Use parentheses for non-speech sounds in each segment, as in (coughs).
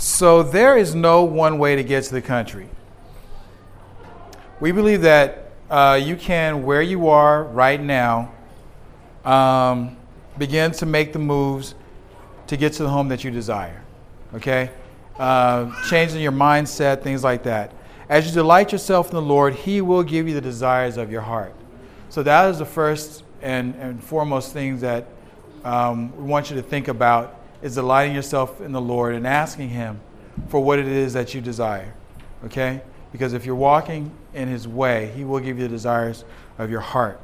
So there is no one way to get to the country. We believe that uh, you can, where you are right now, um, begin to make the moves to get to the home that you desire. Okay? Uh, changing your mindset, things like that. As you delight yourself in the Lord, He will give you the desires of your heart. So that is the first and, and foremost things that um, we want you to think about is delighting yourself in the Lord and asking Him for what it is that you desire. Okay? Because if you're walking in His way, He will give you the desires of your heart.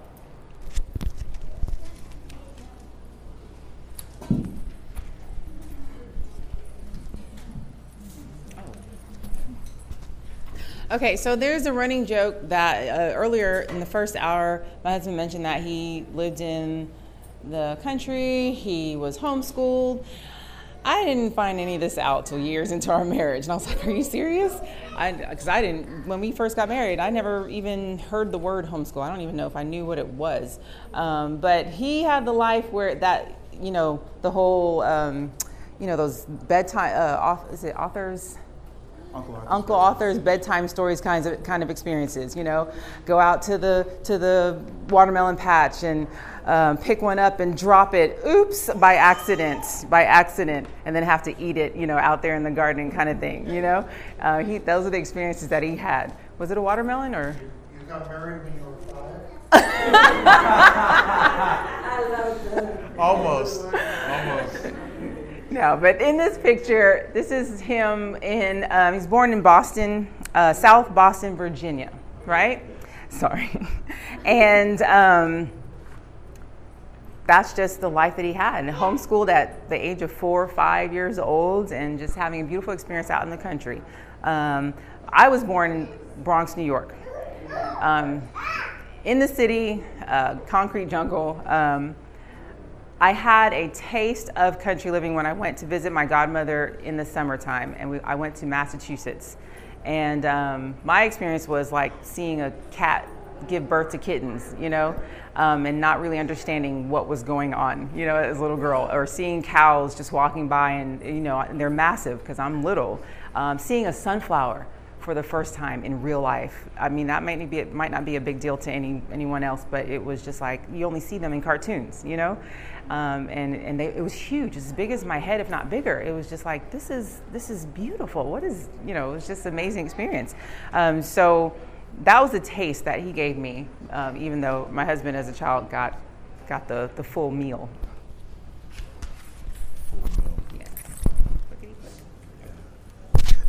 Okay, so there's a running joke that uh, earlier in the first hour, my husband mentioned that he lived in the country, he was homeschooled. I didn't find any of this out till years into our marriage, and I was like, "Are you serious?" Because I, I, didn't. When we first got married, I never even heard the word homeschool. I don't even know if I knew what it was. Um, but he had the life where that, you know, the whole, um, you know, those bedtime. Uh, is it authors? Uncle Arthur's, Uncle Arthur's bedtime stories kinds of kind of experiences. You know, go out to the to the watermelon patch and um, pick one up and drop it, oops, by accident, by accident, and then have to eat it. You know, out there in the garden, kind of thing. You know, uh, he those are the experiences that he had. Was it a watermelon or? You got married when you were five. I love that. almost, almost. No, but in this picture, this is him in, um, he's born in Boston, uh, South Boston, Virginia, right? Sorry. (laughs) and um, that's just the life that he had. And homeschooled at the age of four or five years old and just having a beautiful experience out in the country. Um, I was born in Bronx, New York. Um, in the city, uh, concrete jungle. Um, I had a taste of country living when I went to visit my godmother in the summertime, and we, I went to Massachusetts. And um, my experience was like seeing a cat give birth to kittens, you know, um, and not really understanding what was going on, you know, as a little girl, or seeing cows just walking by and, you know, and they're massive because I'm little. Um, seeing a sunflower for the first time in real life. I mean, that might be might not be a big deal to any anyone else, but it was just like you only see them in cartoons, you know. Um, and and they, it was huge, as big as my head, if not bigger. It was just like this is this is beautiful. What is you know? It was just an amazing experience. Um, so that was a taste that he gave me, um, even though my husband as a child got got the the full meal.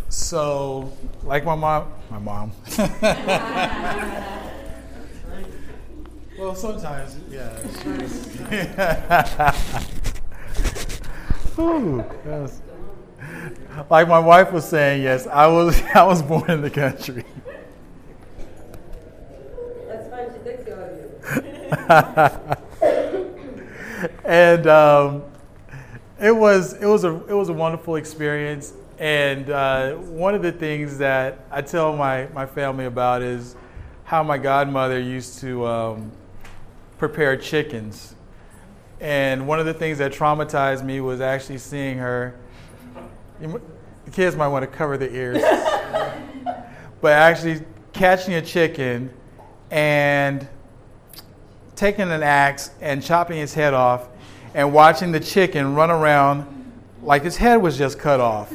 So, like my mom, my mom. (laughs) Well, sometimes, yeah. (laughs) Ooh, yes. Like my wife was saying, yes, I was (laughs) I was born in the country. That's fine. She thinks of you. (laughs) and um, it was it was a it was a wonderful experience. And uh, one of the things that I tell my, my family about is how my godmother used to um, prepare chickens. And one of the things that traumatized me was actually seeing her. the kids might want to cover their ears, (laughs) but actually catching a chicken and taking an axe and chopping his head off and watching the chicken run around like his head was just cut off.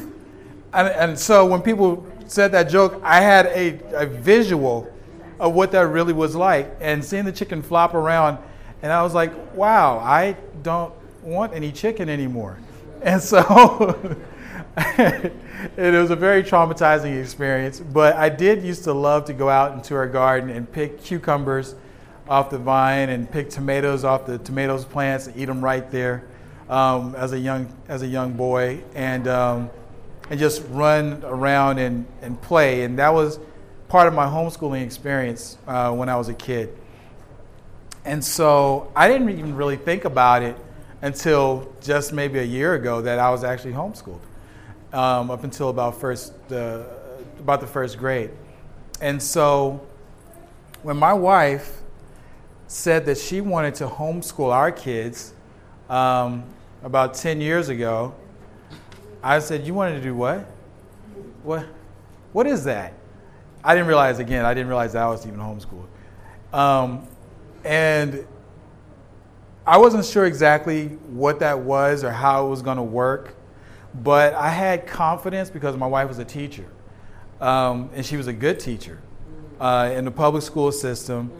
And, and so when people said that joke, I had a, a visual of what that really was like and seeing the chicken flop around. And I was like, wow, I don't want any chicken anymore. (laughs) And so (laughs) it was a very traumatizing experience. But I did used to love to go out into our garden and pick cucumbers off the vine and pick tomatoes off the tomatoes plants and eat them right there um, as a young as a young boy and um, and just run around and, and play. And that was part of my homeschooling experience uh, when I was a kid. And so I didn't even really think about it until just maybe a year ago that I was actually homeschooled, um, up until about first uh, about the first grade. And so when my wife said that she wanted to homeschool our kids um, about 10 years ago, I said, You wanted to do what? what, what is that? I didn't realize, again, I didn't realize that I was even homeschooled. Um, and I wasn't sure exactly what that was or how it was going to work, but I had confidence because my wife was a teacher, um, and she was a good teacher uh, in the public school system,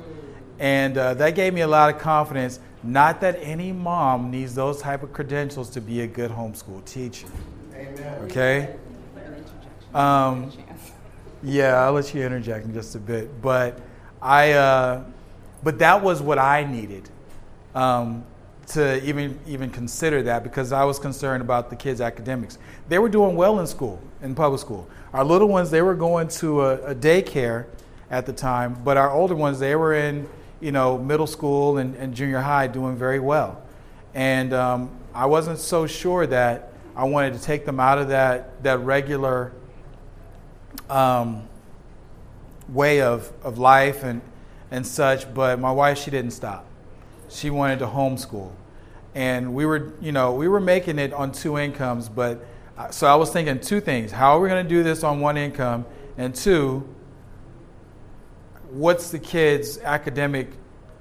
and uh, that gave me a lot of confidence. Not that any mom needs those type of credentials to be a good homeschool teacher. Amen. Okay. Um, yeah, I'll let you interject in just a bit, but I, uh, but that was what I needed um, to even even consider that because I was concerned about the kids' academics. They were doing well in school, in public school. Our little ones, they were going to a, a daycare at the time, but our older ones, they were in you know middle school and, and junior high, doing very well. And um, I wasn't so sure that I wanted to take them out of that that regular um, way of, of life and and such. But my wife, she didn't stop she wanted to homeschool. And we were, you know, we were making it on two incomes, but uh, so I was thinking two things. How are we going to do this on one income? And two, what's the kids' academic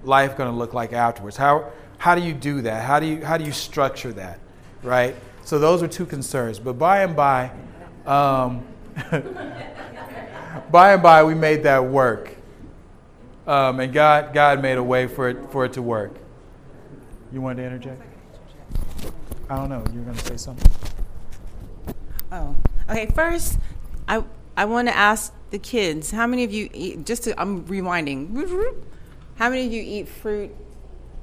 life going to look like afterwards? How, how do you do that? How do you, how do you structure that? Right? So those are two concerns. But by and by, um, (laughs) by and by, we made that work. Um, and God, God made a way for it, for it to work. You wanted to interject? I don't know. You were going to say something? Oh, okay. First, I I want to ask the kids. How many of you eat? Just to, I'm rewinding. How many of you eat fruit,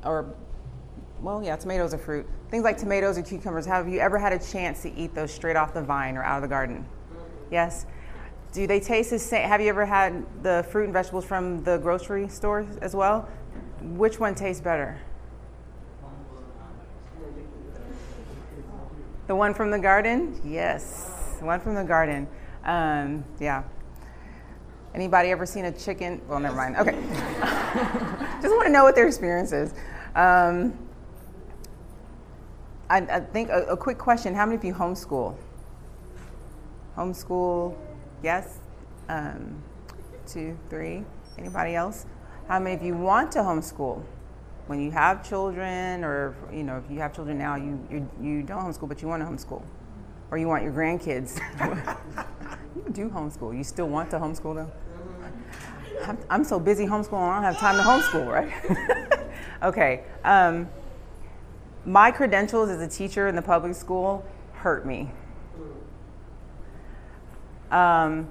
or well, yeah, tomatoes are fruit. Things like tomatoes or cucumbers. Have you ever had a chance to eat those straight off the vine or out of the garden? Yes. Do they taste the same? Have you ever had the fruit and vegetables from the grocery store as well? Which one tastes better? The one from the garden? Yes, the one from the garden. Um, yeah. Anybody ever seen a chicken? Well, never mind. Okay. (laughs) Just want to know what their experience is. Um, I, I, think a, a quick question: How many of you homeschool? Homeschool? Yes. Um, two, three. Anybody else? How many of you want to homeschool? when you have children, or you know, if you have children now, you you, you don't homeschool, but you want to homeschool, or you want your grandkids. (laughs) you do homeschool. You still want to homeschool them? I'm, so busy homeschooling, I don't have time to homeschool, right? (laughs) okay. Um, my credentials as a teacher in the public school hurt me. Um,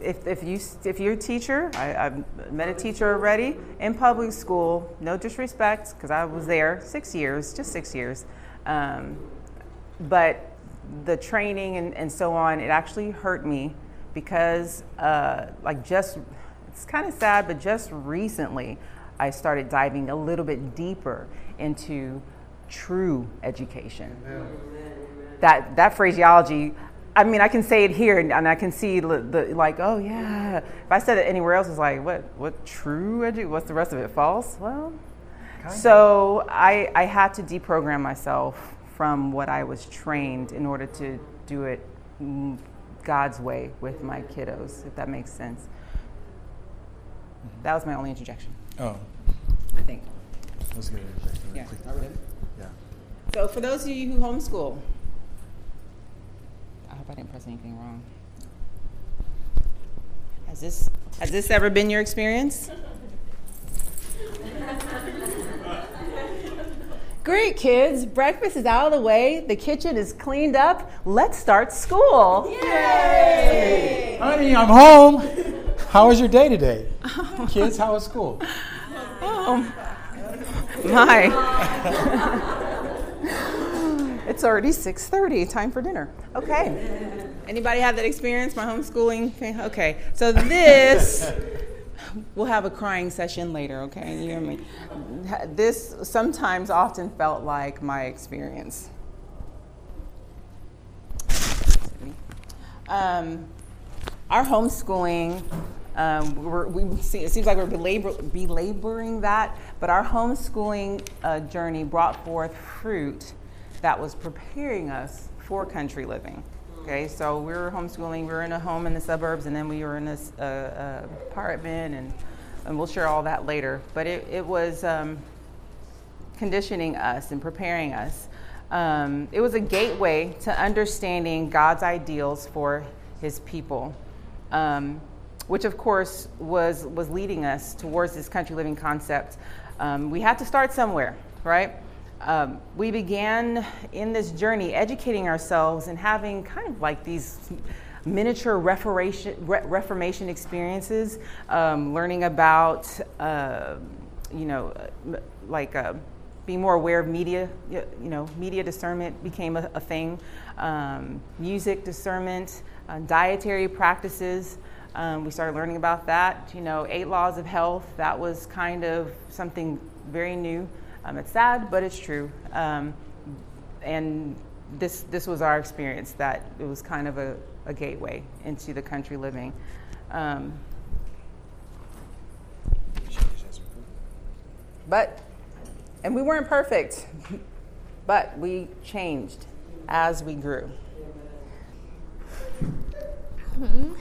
if, if, you, if you're a teacher, I, have met a teacher already in public school, no disrespect, because I was there six years, just six years. Um, but the training and, and so on, it actually hurt me because, uh, like, just, it's kind of sad, but just recently, I started diving a little bit deeper into true education. Amen. That, that phraseology, I mean, I can say it here, and, I can see the, the, like, oh yeah. If I said it anywhere else, it's like, what? What true? Edu- What's the rest of it? False? Well, kind so I I had to deprogram myself from what I was trained in order to do it God's way with my kiddos, if that makes sense. That was my only interjection. Oh, I think. That's a good. Yeah. Yeah. So for those of you who homeschool I hope I didn't press anything wrong. Has this has this ever been your experience? (laughs) Great, kids. Breakfast is out of the way. The kitchen is cleaned up. Let's start school. Yay! Honey, I'm home. How was your day today? (laughs) Kids, how was school? Oh, my. (laughs) It's already 6:30. Time for dinner. Okay. Anybody have that experience? My homeschooling. Okay. So this (laughs) we'll have a crying session later. Okay. You hear me? This sometimes often felt like my experience. Um, our homeschooling um, we see, it seems like we're belabor, belaboring that, but our homeschooling uh, journey brought forth fruit that was preparing us for country living. Okay, so we were homeschooling. We were in a home in the suburbs, and then we were in this uh, uh, apartment, and and we'll share all that later. But it it was um, conditioning us and preparing us. Um, it was a gateway to understanding God's ideals for His people, um, which of course was was leading us towards this country living concept. Um, we had to start somewhere, right? Um, we began in this journey educating ourselves and having kind of like these miniature reformation, re- reformation experiences, um, learning about, uh, you know, like uh, being more aware of media, you know, media discernment became a, a thing, um, music discernment, uh, dietary practices. Um, we started learning about that. You know, eight laws of health, that was kind of something very new. Um, it's sad, but it's true. Um, and this this was our experience that it was kind of a, a gateway into the country living. Um, but and we weren't perfect, (laughs) but we changed as we grew. Hmm.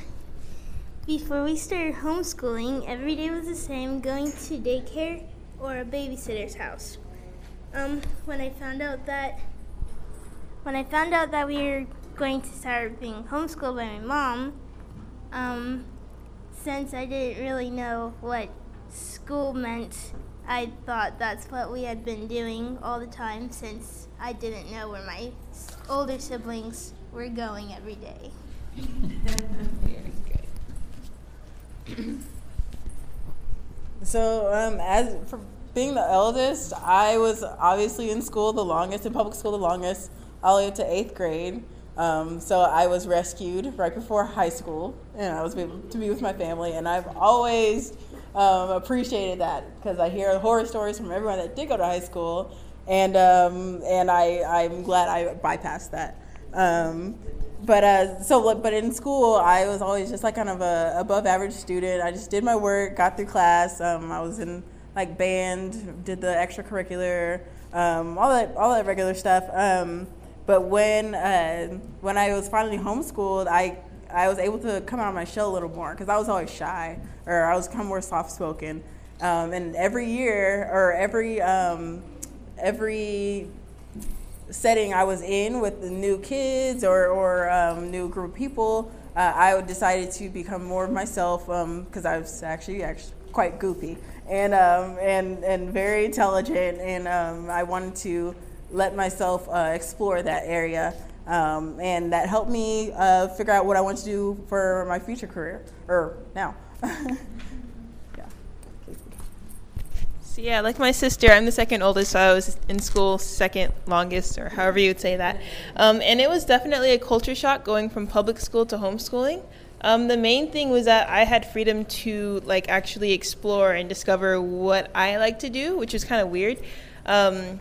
Before we started homeschooling, every day was the same going to daycare or a babysitter's house. Um, when I found out that when I found out that we were going to start being homeschooled by my mom, um, since I didn't really know what school meant, I thought that's what we had been doing all the time since I didn't know where my older siblings were going every day. (laughs) (clears throat) So, um, as for being the eldest, I was obviously in school the longest, in public school the longest, all the way up to eighth grade. Um, so I was rescued right before high school, and I was able to be with my family. And I've always um, appreciated that because I hear horror stories from everyone that did go to high school, and um, and I I'm glad I bypassed that. But uh, so but in school I was always just like kind of a above average student. I just did my work, got through class. Um, I was in like band, did the extracurricular, um, all that all that regular stuff. Um, but when uh, when I was finally homeschooled, I I was able to come out of my shell a little more because I was always shy or I was kind of more soft spoken. Um, and every year or every um, every setting I was in with the new kids or, or um, new group of people, uh, I decided to become more of myself because um, I was actually actually quite goofy and um, and and very intelligent, and um, I wanted to let myself uh, explore that area. Um, and that helped me uh, figure out what I want to do for my future career, or now. (laughs) So yeah, like my sister, I'm the second oldest, so I was in school second longest, or however you would say that. Um, and it was definitely a culture shock going from public school to homeschooling. Um, the main thing was that I had freedom to like actually explore and discover what I like to do, which was kind of weird. Um,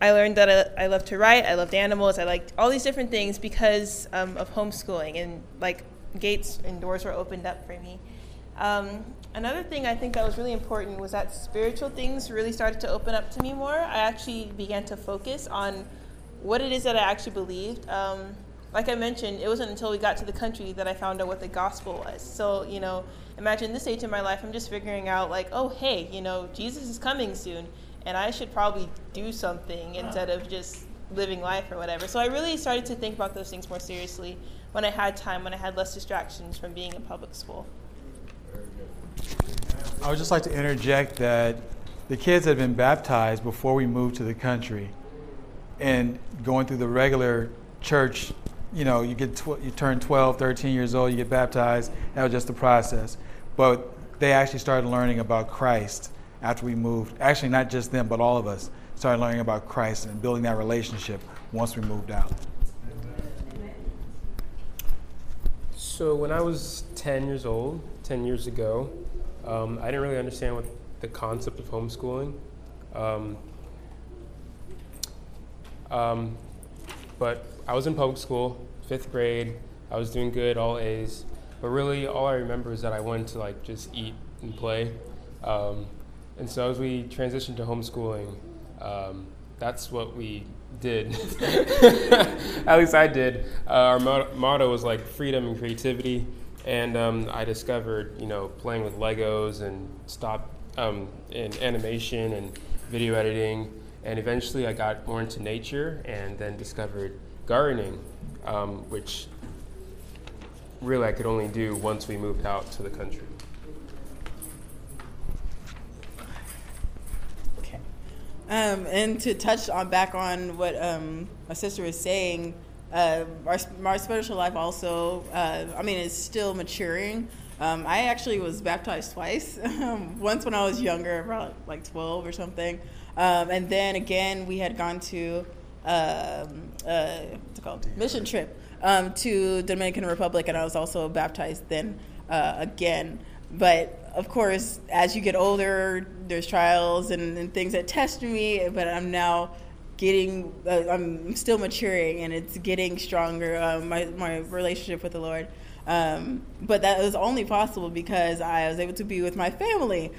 I learned that I, I love to write, I loved animals, I liked all these different things because um, of homeschooling, and like gates and doors were opened up for me. Um, another thing I think that was really important was that spiritual things really started to open up to me more. I actually began to focus on what it is that I actually believed. Um, like I mentioned, it wasn't until we got to the country that I found out what the gospel was. So, you know, imagine this age in my life, I'm just figuring out, like, oh, hey, you know, Jesus is coming soon, and I should probably do something instead of just living life or whatever. So I really started to think about those things more seriously when I had time, when I had less distractions from being in public school. I would just like to interject that the kids had been baptized before we moved to the country, and going through the regular church, you know, you get tw- you turn 12, 13 years old, you get baptized. That was just the process. But they actually started learning about Christ after we moved. Actually, not just them, but all of us started learning about Christ and building that relationship once we moved out. So when I was 10 years old, 10 years ago, um, I didn't really understand what the concept of homeschooling. Um, um, but I was in public school, fifth grade. I was doing good, all A's. But really, all I remember is that I wanted to like just eat and play. Um, and so as we transitioned to homeschooling, um, that's what we did. (laughs) At least I did. Uh, our motto, motto was like freedom and creativity, and um, I discovered, you know, playing with Legos and stop um, in animation and video editing, and eventually I got more into nature, and then discovered gardening, um, which really I could only do once we moved out to the country. Okay. Um, and to touch on back on what um, my sister was saying, uh, our, our spiritual life also, uh, I mean, it's still maturing. Um, I actually was baptized twice. (laughs) Once when I was younger, about like 12 or something. Um, and then again, we had gone to, um, uh, what's it called? Mission trip um, to Dominican Republic, and I was also baptized then uh, again. But of course, as you get older, there's trials and, and things that test me. But I'm now getting, uh, I'm still maturing, and it's getting stronger. Um, my my relationship with the Lord. Um, but that was only possible because I was able to be with my family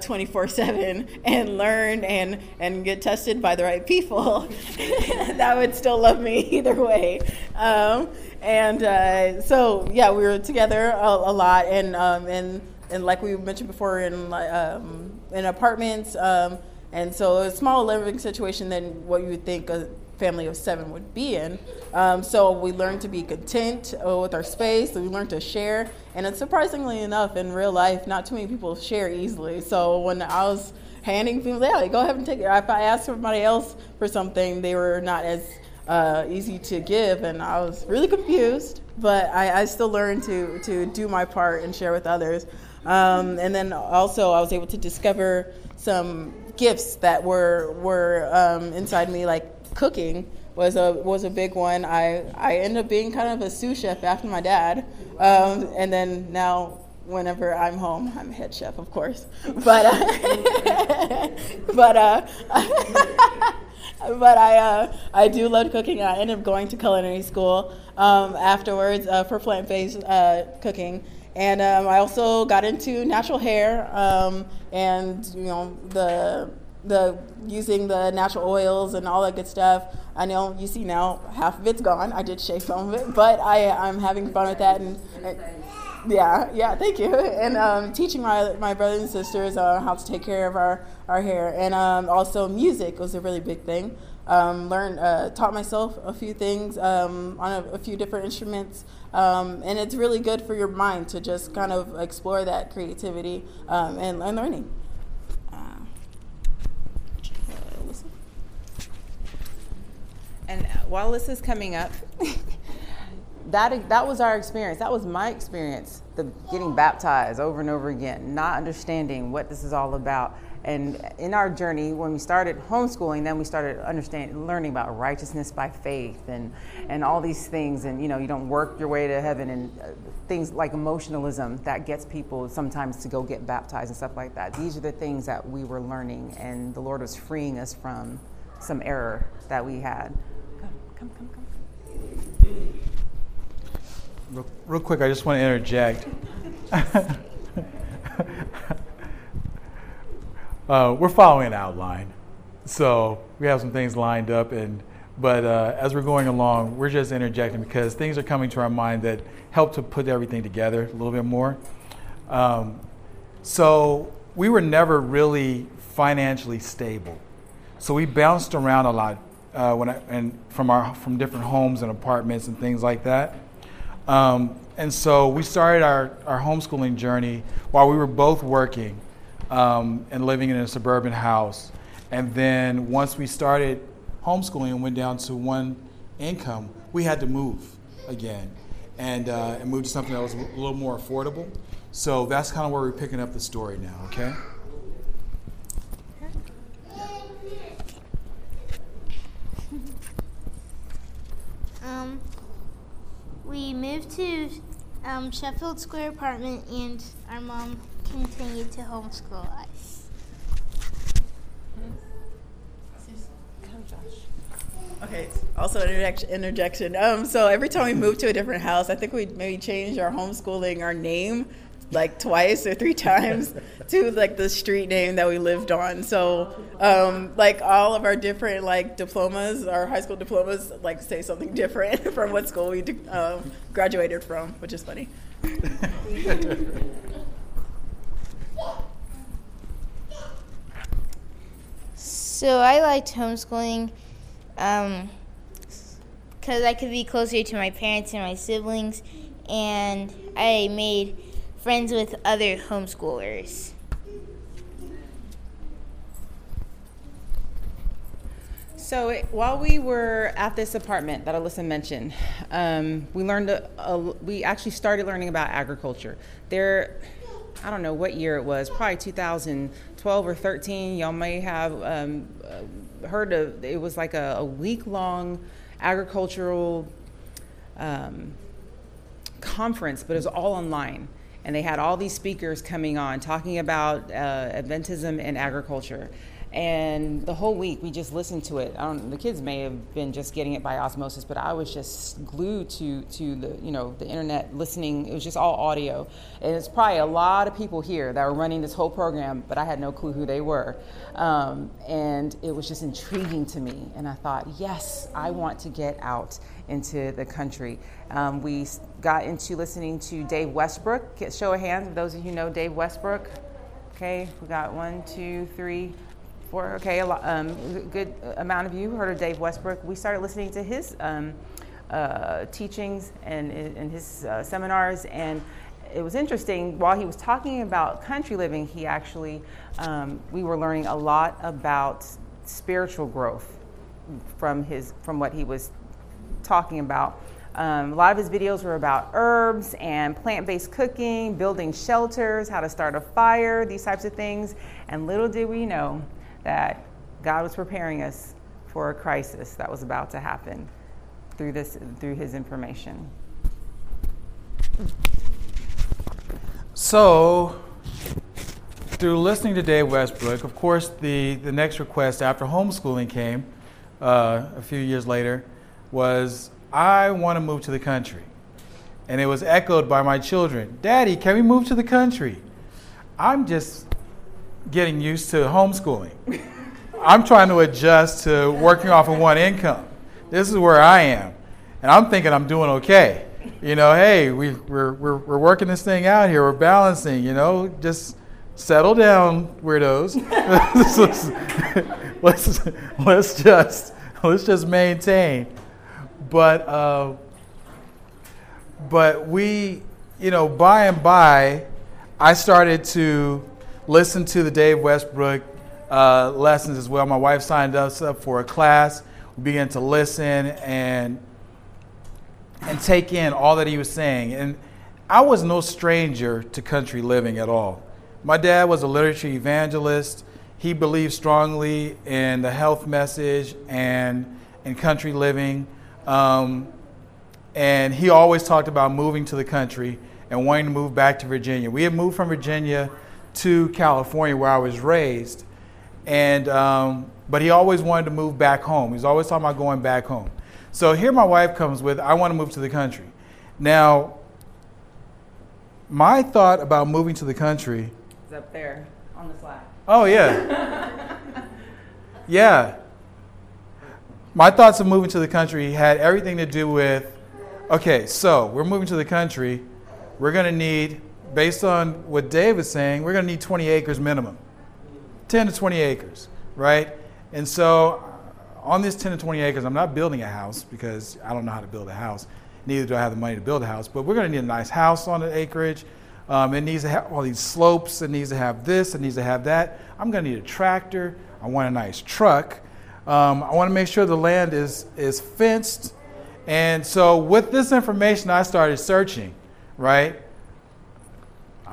twenty four seven and learn and and get tested by the right people (laughs) that would still love me (laughs) either way. Um, and uh, so yeah, we were together a, a lot, and um, and and like we mentioned before, in um, in apartments. And so a small living situation than what you would think a family of seven would be in. Um, so we learned to be content uh, with our space. We learned to share, and surprisingly enough in real life, not too many people share easily. So when I was handing people, yeah, go ahead and take it. If I asked somebody else for something, they were not as uh, easy to give, and I was really confused. But I, I, still learned to to do my part and share with others. Um, and then also, I was able to discover some gifts that were were um, inside me, like cooking was a was a big one. I I ended up being kind of a sous chef after my dad, um, and then now whenever I'm home, I'm a head chef, of course. (laughs) But uh, (laughs) but uh, (laughs) but I uh, I do love cooking. I ended up going to culinary school um, afterwards uh, for plant based uh, cooking. And um, I also got into natural hair, um, and you know the the using the natural oils and all that good stuff. I know you see now half of it's gone. I did shave some of it, but I I'm having fun with that and. and yeah, yeah, thank you. (laughs) And um, teaching my, my brothers and sisters uh, how to take care of our, our hair. And um, also, music was a really big thing. Um, learned, uh, taught myself a few things um, on a, a, few different instruments. Um, and it's really good for your mind to just kind of explore that creativity um, and, and learning. And while this is coming up, (laughs) that that was our experience. That was my experience, the getting baptized over and over again, not understanding what this is all about. And in our journey, when we started homeschooling, then we started understanding, learning about righteousness by faith and, and all these things. And you know, you don't work your way to heaven and uh, things like emotionalism that gets people sometimes to go get baptized and stuff like that. These are the things that we were learning, and the Lord was freeing us from some error that we had. Come, come, come, come. Real, real quick, I just want to interject. (laughs) uh, we're following an outline, so we have some things lined up, and but uh, as we're going along, we're just interjecting because things are coming to our mind that help to put everything together a little bit more. Um, so we were never really financially stable, so we bounced around a lot uh, when I, and from our from different homes and apartments and things like that. Um, and so we started our, our homeschooling journey while we were both working um, and living in a suburban house. And then once we started homeschooling and went down to one income, we had to move again and, uh, and move to something that was a little more affordable. So that's kind of where we're picking up the story now, okay? (laughs) Um, we moved to um, Sheffield Square apartment, and our mom continued to homeschool us. Okay, also interjection. interjection. Um, so every time we moved to a different house, I think we maybe changed our homeschooling, our name like twice or three times (laughs) to like the street name that we lived on. So um, like all of our different like diplomas, our high school diplomas, like say something different (laughs) from what school we um, graduated from, which is funny. (laughs) So I liked homeschooling because um, I could be closer to my parents and my siblings, and I made friends with other homeschoolers. So it, while we were at this apartment that Alyssa mentioned, um, we learned a, a, we actually started learning about agriculture. There, I don't know what year it was, probably 2012 or 13. Y'all may have um, heard of. It was like a, a week long agricultural um, conference, but it was all online. And they had all these speakers coming on talking about uh, Adventism and agriculture and the whole week we just listened to it. the kids may have been just getting it by osmosis, but I was just glued to to the you know the internet listening. It was just all audio, and it's probably a lot of people here that were running this whole program, but I had no clue who they were, um, and it was just intriguing to me. And I thought, yes, I want to get out into the country. Um, we got into listening to Dave Westbrook. Show of hands of those of you who know Dave Westbrook. Okay, we got one, two, three for okay, a lot, um, good amount of you heard of Dave Westbrook. We started listening to his um, uh, teachings and, and his uh, seminars, and it was interesting. While he was talking about country living, he actually um, we were learning a lot about spiritual growth from his from what he was talking about. Um, a lot of his videos were about herbs and plant based cooking, building shelters, how to start a fire, these types of things. And little did we know that God was preparing us for a crisis that was about to happen through this through his information. So, through listening to Dave Westbrook, of course, the, the next request after homeschooling came uh, a few years later was, I want to move to the country. And it was echoed by my children Daddy, can we move to the country? I'm just getting used to homeschooling. I'm trying to adjust to working off of one income. This is where I am. And I'm thinking I'm doing okay. You know, hey, we, we're, we're, we're working this thing out here. We're balancing, you know, just settle down, weirdos. (laughs) let's, let's, just, let's just maintain. But, uh, but we, you know, by and by, I started to listened to the Dave Westbrook uh, lessons as well. My wife signed us up for a class. We began to listen and and take in all that he was saying. And I was no stranger to country living at all. My dad was a literature evangelist. He believed strongly in the health message and in country living. Um, and he always talked about moving to the country and wanting to move back to Virginia. We had moved from Virginia to California where I was raised. And, um, but he always wanted to move back home. He's always talking about going back home. So here my wife comes with, I want to move to the country. Now, my thought about moving to the country is up there on the slide. Oh, yeah. (laughs) yeah. My thoughts of moving to the country had everything to do with okay, so we're moving to the country. We're going to need based on what Dave is saying, we're going to need 20 acres minimum 10 to 20 acres, right? And so on this 10 to 20 acres, I'm not building a house because I don't know how to build a house. Neither do I have the money to build a house, but we're going to need a nice house on the acreage. Um, it needs to have all these slopes. It needs to have this. It needs to have that. I'm going to need a tractor. I want a nice truck. Um, I want to make sure the land is, is fenced. And so, with this information, I started searching, right?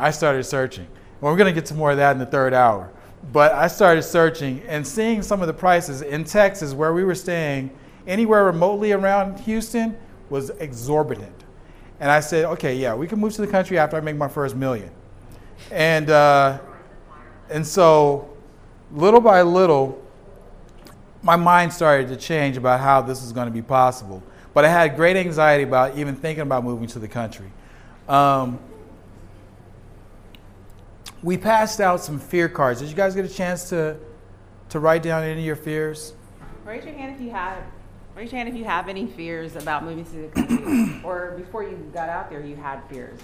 I started searching. Well, we're going to get to more of that in the third hour. But I started searching and seeing some of the prices in Texas where we were staying, anywhere remotely around Houston, was exorbitant. And I said, okay, yeah, we can move to the country after I make my first million. And, uh, and so, little by little, my mind started to change about how this was going to be possible. But I had great anxiety about even thinking about moving to the country. Um, we passed out some fear cards. Did you guys get a chance to to write down any of your fears? Raise your hand if you have. Raise your hand if you have any fears about moving to the country, (coughs) or before you got out there, you had fears.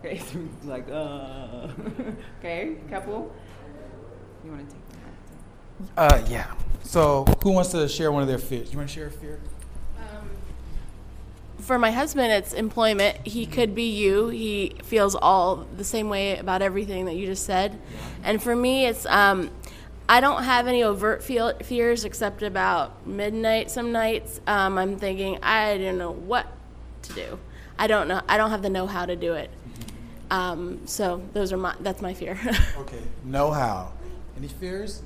Okay, so like, uh. okay, couple. You want to take that? Uh, yeah. So, who wants to share one of their fears? You want to share a fear? For my husband, it's employment. He could be you. He feels all the same way about everything that you just said. And for me, it's um, I don't have any overt feel, fears except about midnight. Some nights, um, I'm thinking I don't know what to do. I don't know. I don't have the know-how to do it. Um, so those are my. That's my fear. (laughs) Okay. Know how. Any fears?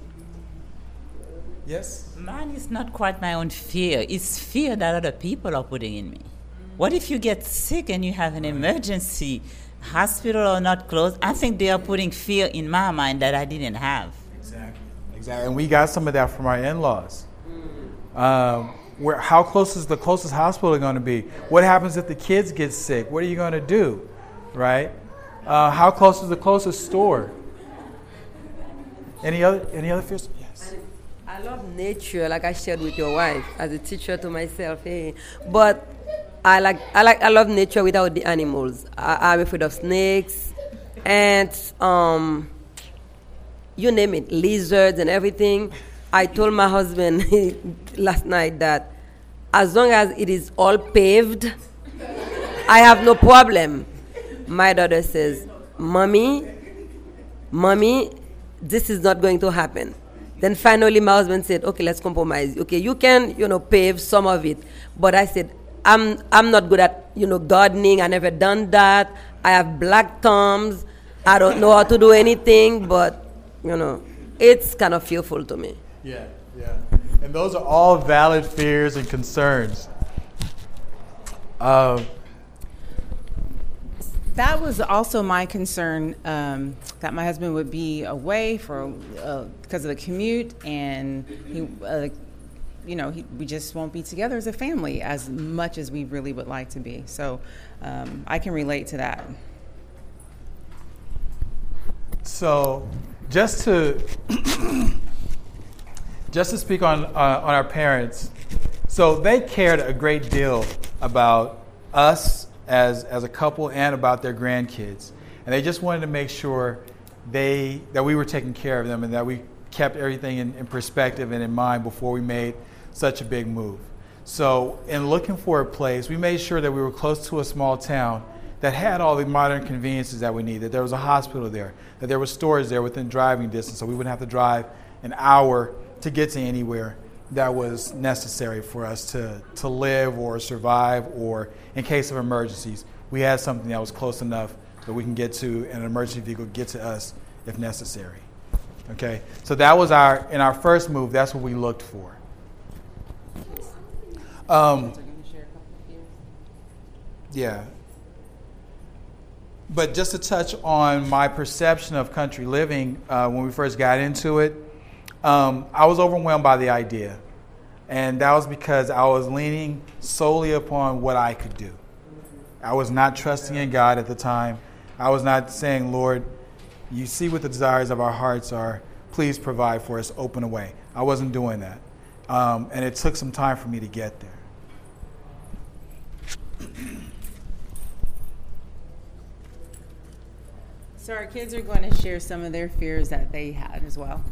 Yes. Mine is not quite my own fear. It's fear that other people are putting in me. What if you get sick and you have an emergency? Hospital or not closed? I think they are putting fear in my mind that I didn't have. Exactly. Exactly. And we got some of that from our in-laws. Um, where how close is the closest hospital going to be? What happens if the kids get sick? What are you going to do? Right? Uh, how close is the closest store? Any other any other fears? Yes. I love nature, like I shared with your wife, as a teacher to myself. Hey, but I like I like I love nature without the animals. I, I'm afraid of snakes, ants, um, you name it, lizards and everything. I told my husband (laughs) last night that as long as it is all paved, I have no problem. My daughter says, "Mommy, mommy, this is not going to happen." Then finally, my husband said, "Okay, let's compromise. Okay, you can, you know, pave some of it, but I said." I'm, I'm not good at you know gardening. I never done that. I have black thumbs. I don't know how to do anything, but you know, it's kind of fearful to me. Yeah, yeah. And those are all valid fears and concerns. Um, That was also my concern um, that my husband would be away for uh, because of the commute, and he, uh, you know, he, we just won't be together as a family as much as we really would like to be. So um, I can relate to that. So, just to (coughs) just to speak on uh, on our parents, so they cared a great deal about us as as a couple and about their grandkids, and they just wanted to make sure they that we were taking care of them and that we kept everything in, in perspective and in mind before we made such a big move. So, in looking for a place, we made sure that we were close to a small town that had all the modern conveniences that we needed. that there was a hospital there, that there were stores there within driving distance, so we wouldn't have to drive an hour to get to anywhere that was necessary for us to, to live or survive or in case of emergencies. We had something that was close enough that we can get to and an emergency vehicle get to us if necessary. Okay? So that was our in our first move, that's what we looked for. Um, yeah. But just to touch on my perception of country living uh, when we first got into it, um, I was overwhelmed by the idea. And that was because I was leaning solely upon what I could do. I was not trusting in God at the time. I was not saying, Lord, you see what the desires of our hearts are. Please provide for us, open a way. I wasn't doing that. Um, and it took some time for me to get there. So our kids are going to share some of their fears that they had as well.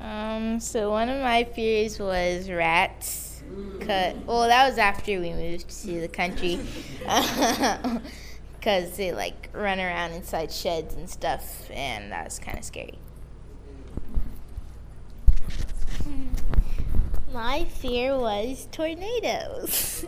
Um, so one of my fears was rats. Cut. Well, that was after we moved to the country, (laughs) because they like run around inside sheds and stuff, and that was kind of scary. My fear was tornadoes.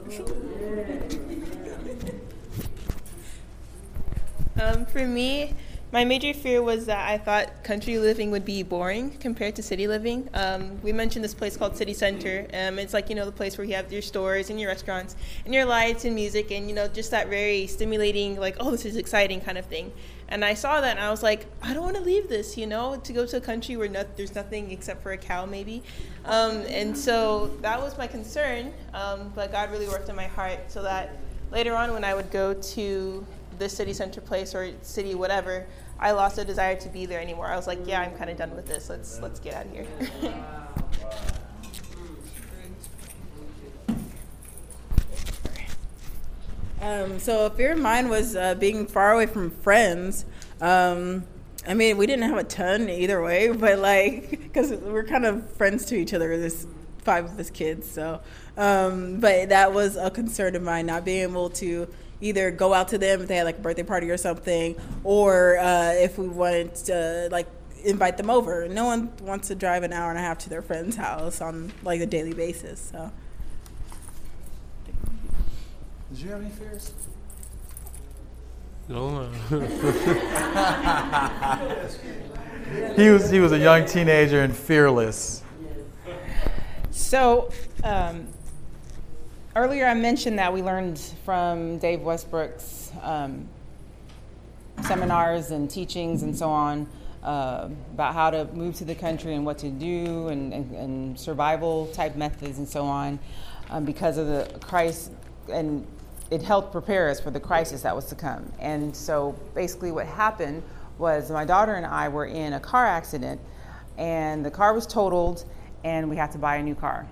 Um, for me, my major fear was that I thought country living would be boring compared to city living. Um, we mentioned this place called City Center. Um, it's like, you know, the place where you have your stores and your restaurants and your lights and music and, you know, just that very stimulating, like, oh, this is exciting kind of thing. And I saw that and I was like, I don't want to leave this, you know, to go to a country where no, there's nothing except for a cow, maybe. Um, and so that was my concern. Um, but God really worked in my heart so that later on when I would go to this city center place or city whatever, I lost a desire to be there anymore. I was like, yeah, I'm kind of done with this. Let's let's get out of here. (laughs) Um, so a fear of mine was uh, being far away from friends. Um, I mean, we didn't have a ton either way, (laughs) but like, because we're kind of friends to each other. There's five of us kids, so. Um, but that was a concern of mine, not being able to either go out to them if they had like a birthday party or something, or uh, if we wanted to like invite them over. No one wants to drive an hour and a half to their friend's house on like a daily basis. So. Did you have any fears? No. (laughs) He was he was a young teenager and fearless. So, um, earlier I mentioned that we learned from Dave Westbrook's um, seminars and teachings and so on uh, about how to move to the country and what to do and, and, and survival type methods and so on um, because of the Christ and it helped prepare us for the crisis that was to come. And so basically what happened was my daughter and I were in a car accident and the car was totaled and we had to buy a new car.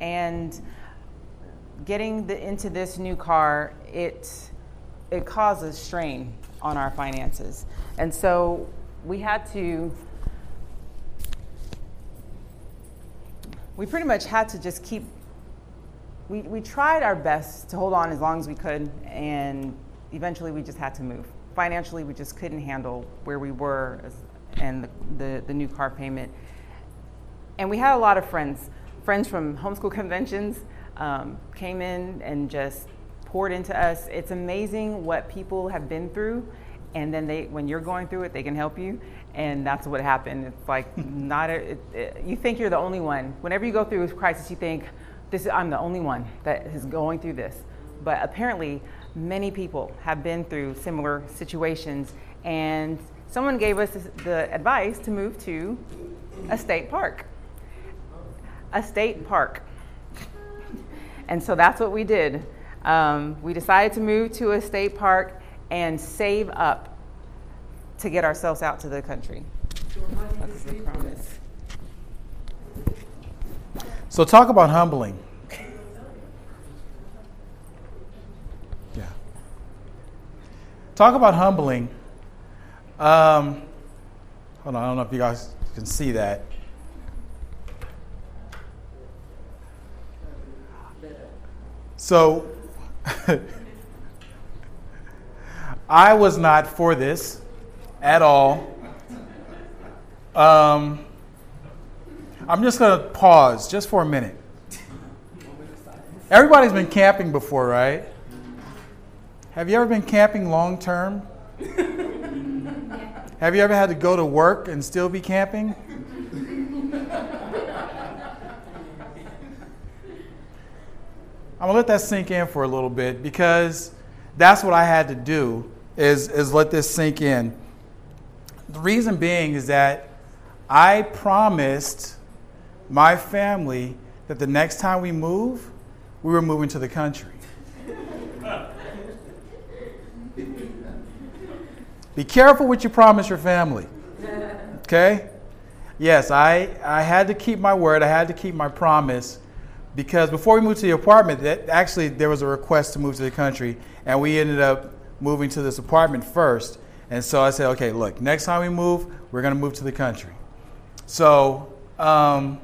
And getting the, into this new car, it it causes strain on our finances. And so we had to we pretty much had to just keep we, we tried our best to hold on as long as we could and eventually we just had to move. Financially we just couldn't handle where we were as, and the, the, the new car payment. And we had a lot of friends. Friends from homeschool (laughs) conventions um, came in and just poured into us. It's amazing what people have been through and then they when you're going through it they can help you and that's what happened. It's like (laughs) not a, it, it, you think you're the only one. Whenever you go through a crisis you think this I'm the only one that is going through this. But apparently, many people have been through similar situations, and someone gave us the advice to move to a state park. A state park. And so that's what we did. Um, we decided to move to a state park and save up to get ourselves out to the country. So talk about humbling. Yeah. Talk about humbling. Um, hold on, I don't know if you guys can see that. So, (laughs) I was not for this at all. Um, I'm just going to pause just for a minute. Everybody's been camping before, right? Have you ever been camping long term? Have you ever had to go to work and still be camping? I'm gonna let that sink in for a little bit because that's what I had to do is, is let this sink in. The reason being is that I promised my family that the next time we move, we were moving to the country. Be careful what you promise your family. Okay? Yes, I, I had to keep my word. I had to keep my promise because before we moved to the apartment, that actually there was a request to move to the country, and we ended up moving to this apartment first. And so I said, okay, look, next time we move, we're going to move to the country. So, um,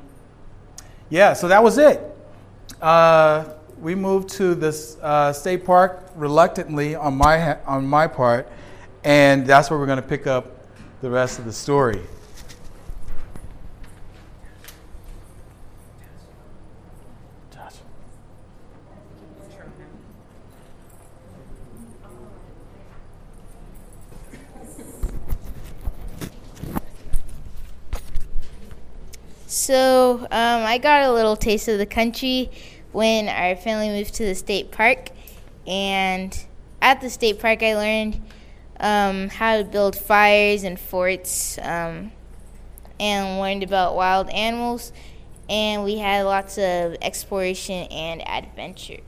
yeah, so that was it. Uh, we moved to this uh, state park reluctantly on my on my part, and that's where we're going to pick up the rest of the story. So um, I got a little taste of the country when our family moved to the state park, and at the state park I learned um, how to build fires and forts, um, and learned about wild animals, and we had lots of exploration and adventure.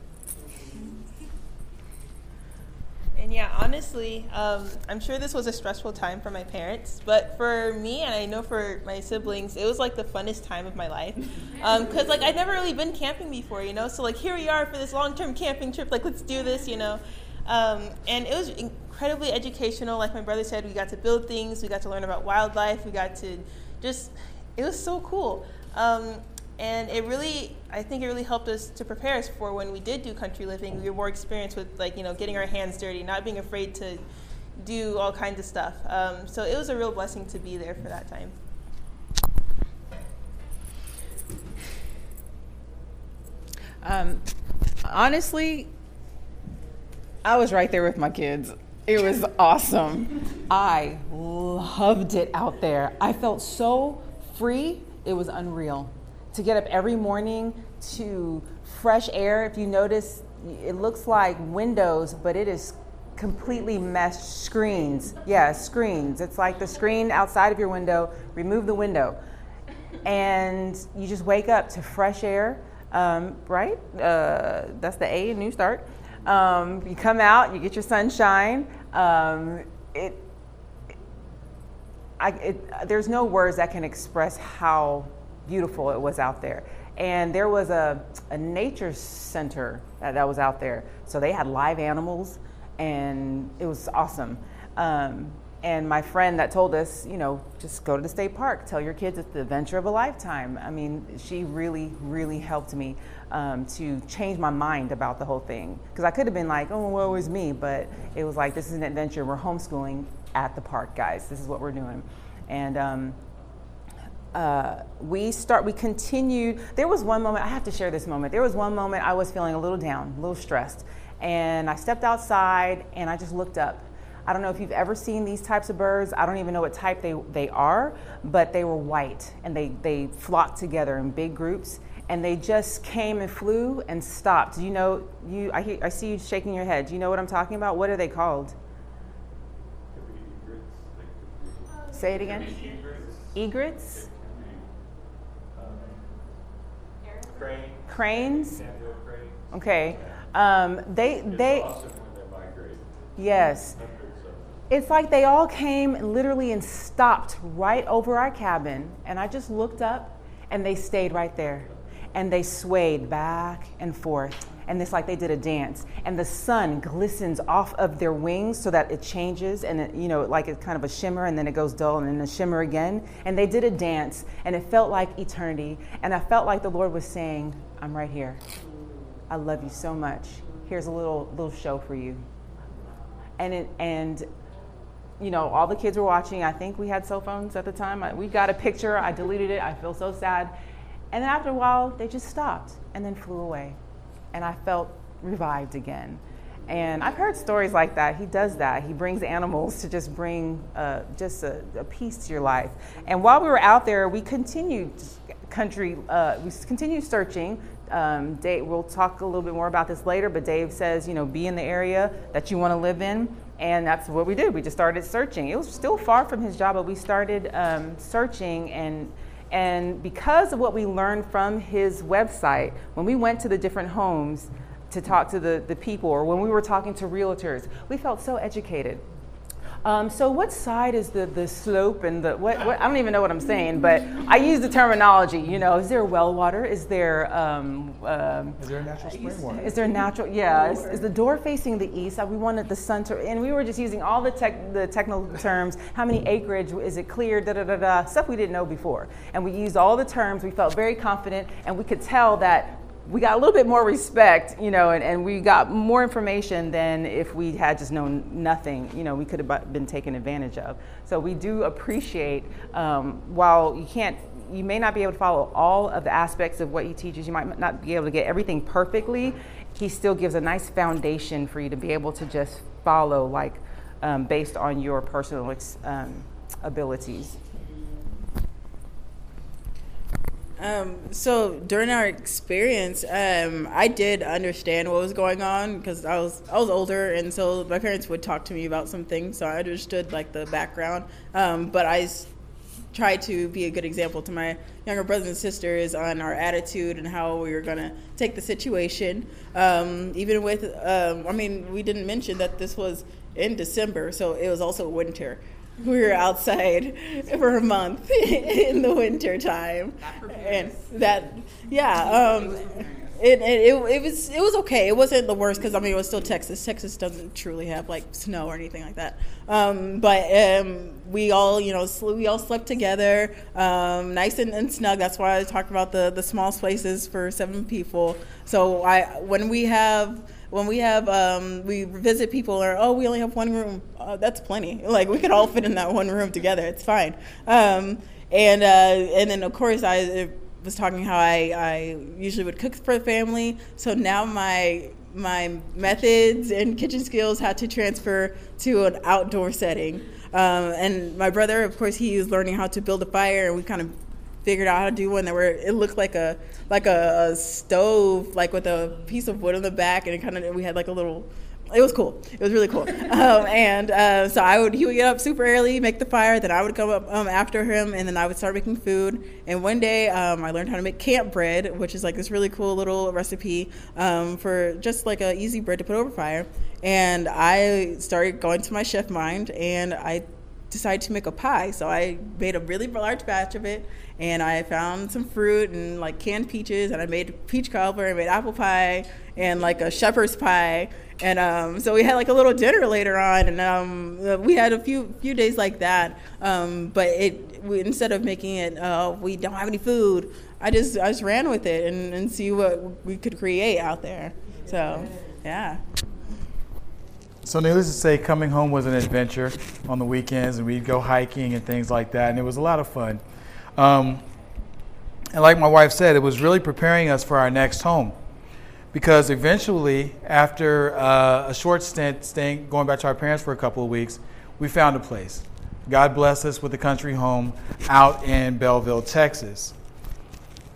And yeah, honestly, um, I'm sure this was a stressful time for my parents, but for me and I know for my siblings, it was like the funnest time of my life. Because um, like I'd never really been camping before, you know. So like here we are for this long-term camping trip. Like let's do this, you know. Um, and it was incredibly educational. Like my brother said, we got to build things, we got to learn about wildlife, we got to just. It was so cool. Um, and it really i think it really helped us to prepare us for when we did do country living we were more experienced with like you know getting our hands dirty not being afraid to do all kinds of stuff um, so it was a real blessing to be there for that time um, honestly i was right there with my kids it was awesome i loved it out there i felt so free it was unreal to get up every morning to fresh air. If you notice, it looks like windows, but it is completely meshed screens. Yeah, screens. It's like the screen outside of your window, remove the window. And you just wake up to fresh air, um, right? Uh, that's the A, new start. Um, you come out, you get your sunshine. Um, it, I, it, there's no words that can express how beautiful it was out there. And there was a, a nature center that, that was out there. So they had live animals, and it was awesome. Um, and my friend that told us, you know, just go to the state park, tell your kids it's the adventure of a lifetime. I mean, she really, really helped me um, to change my mind about the whole thing. Because I could have been like, oh, well, was me, but it was like, this is an adventure. We're homeschooling at the park, guys. This is what we're doing. And um, uh, we start we continued there was one moment i have to share this moment there was one moment i was feeling a little down a little stressed and i stepped outside and i just looked up i don't know if you've ever seen these types of birds i don't even know what type they, they are but they were white and they, they flocked together in big groups and they just came and flew and stopped you know you I, I see you shaking your head do you know what i'm talking about what are they called say it again egrets Cranes. Okay. Um, they they. Yes. It's like they all came literally and stopped right over our cabin, and I just looked up, and they stayed right there, and they swayed back and forth. And it's like they did a dance. And the sun glistens off of their wings so that it changes and it, you know like it's kind of a shimmer and then it goes dull and then a shimmer again. And they did a dance and it felt like eternity. And i felt like the lord was saying i'm right here. I love you so much. Here's a little little show for you. And it, and you know all the kids were watching. I think we had cell phones at the time. We got a picture. I deleted it. I feel so sad and then after a while they just stopped and then flew away and I felt revived again. And I've heard stories like that. He does that. He brings animals to just bring uh, just a, a, peace to your life. And while we were out there, we continued country. Uh, we continued searching. Um, Dave, we'll talk a little bit more about this later. But Dave says, you know, be in the area that you want to live in, and that's what we did. We just started searching. It was still far from his job, but we started um, searching and and because of what we learned from his website, when we went to the different homes to talk to the, the people, or when we were talking to realtors, we felt so educated. Um, so what side is the, the slope and the what, what, I don't even know what I'm saying, but I use the terminology. You know, is there well water? Is there um, um, is there a natural spring water? Is there a natural? Yeah. Is, is, the door facing the east? We wanted the sun to, and we were just using all the tech, the technical terms. How many acreage is it clear? Da da da da. Stuff we didn't know before, and we used all the terms. We felt very confident, and we could tell that we got a little bit more respect, you know, and, and we got more information than if we had just known nothing, you know, we could have been taken advantage of. So we do appreciate, um, while you can't, you may not be able to follow all of the aspects of what he teaches, you might not be able to get everything perfectly, he still gives a nice foundation for you to be able to just follow, like, um, based on your personal um, abilities. Um, so during our experience, um, I did understand what was going on because I was I was older, and so my parents would talk to me about some things, so I understood like the background. Um, but I try to be a good example to my younger brothers and sisters on our attitude and how we were to take the situation. Um, even with, um, I mean, we didn't mention that this was in December, so it was also winter. We were outside for a month (laughs) in the winter time, and that, yeah. Um, it, it, it, it, was it was okay. It wasn't the worst because I mean it was still Texas. Texas doesn't truly have like snow or anything like that. Um, but um, we all you know we all slept together, um, nice and, and, snug. That's why I talked about the the small spaces for seven people. So I when we have when we have um, we visit people or oh we only have one room uh, that's plenty (laughs) like we could all fit in that one room together it's fine um, and uh, and then of course I was talking how I, I usually would cook for the family. So now my my methods and kitchen skills had to transfer to an outdoor setting. Um, and my brother, of course, he was learning how to build a fire, and we kind of figured out how to do one that where it looked like a like a, a stove, like with a piece of wood on the back, and it kind of we had like a little it was cool. It was really cool. (laughs) Um, and uh, so I would he would get up super early, make the fire. Then I would come up um, after him, and then I would start making food. And one day um, I learned how to make camp bread, which is like this really cool little recipe um, for just like a easy bread to put over fire. And I started going to my chef mind, and I decided to make a pie. So I made a really large batch of it, and I found some fruit and like canned peaches, and I made peach cobbler, I made apple pie, and like a shepherd's pie and um, so we had like a little dinner later on, and um, we had a few few days like that. Um, but it we, instead of making it, uh, we don't have any food. I just I just ran with it and, and see what we could create out there. So yeah. So needless to say, coming home was an adventure on the weekends, and we'd go hiking and things like that, and it was a lot of fun. Um, and like my wife said, it was really preparing us for our next home because eventually, after uh, a short stint staying, going back to our parents for a couple of weeks, we found a place. God bless us with a country home out in Bellville, Texas.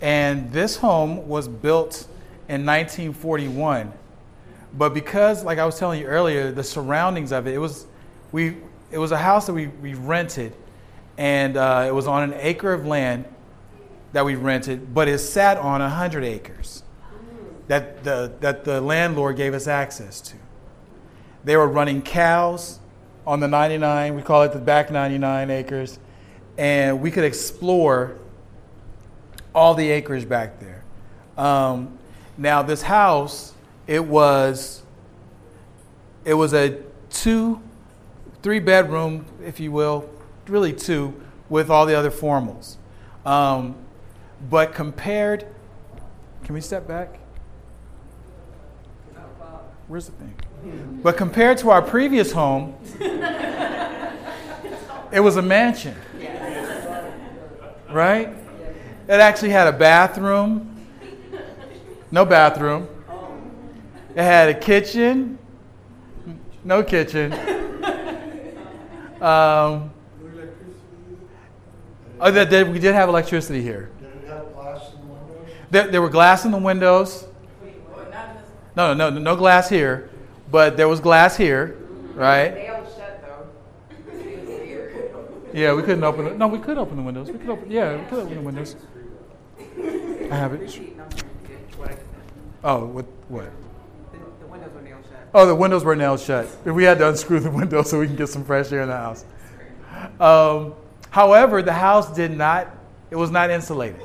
And this home was built in 1941. But because, like I was telling you earlier, the surroundings of it, it was, we, it was a house that we, we rented, and uh, it was on an acre of land that we rented, but it sat on 100 acres that the, that the landlord gave us access to. They were running cows on the 99, we call it the back 99 acres, and we could explore all the acres back there. Um, now, this house, it was, it was a two, three bedroom, if you will, really two, with all the other formals. Um, but compared, can we step back? Where's the thing? But compared to our previous home, (laughs) it was a mansion. Right? It actually had a bathroom. No bathroom. It had a kitchen. No kitchen. Um, oh, that, that we did have electricity here. Did it have glass in the windows? There, there were glass in the windows. No, no, no, no glass here, but there was glass here, right? Yeah, we couldn't open it. No, we could open the windows. We could open. Yeah, we could open the windows. I have it. Oh, what? What? Oh, the windows were nailed shut. We had to unscrew the (laughs) windows so we can get some fresh air in the house. Um, however, the house did not. It was not insulated.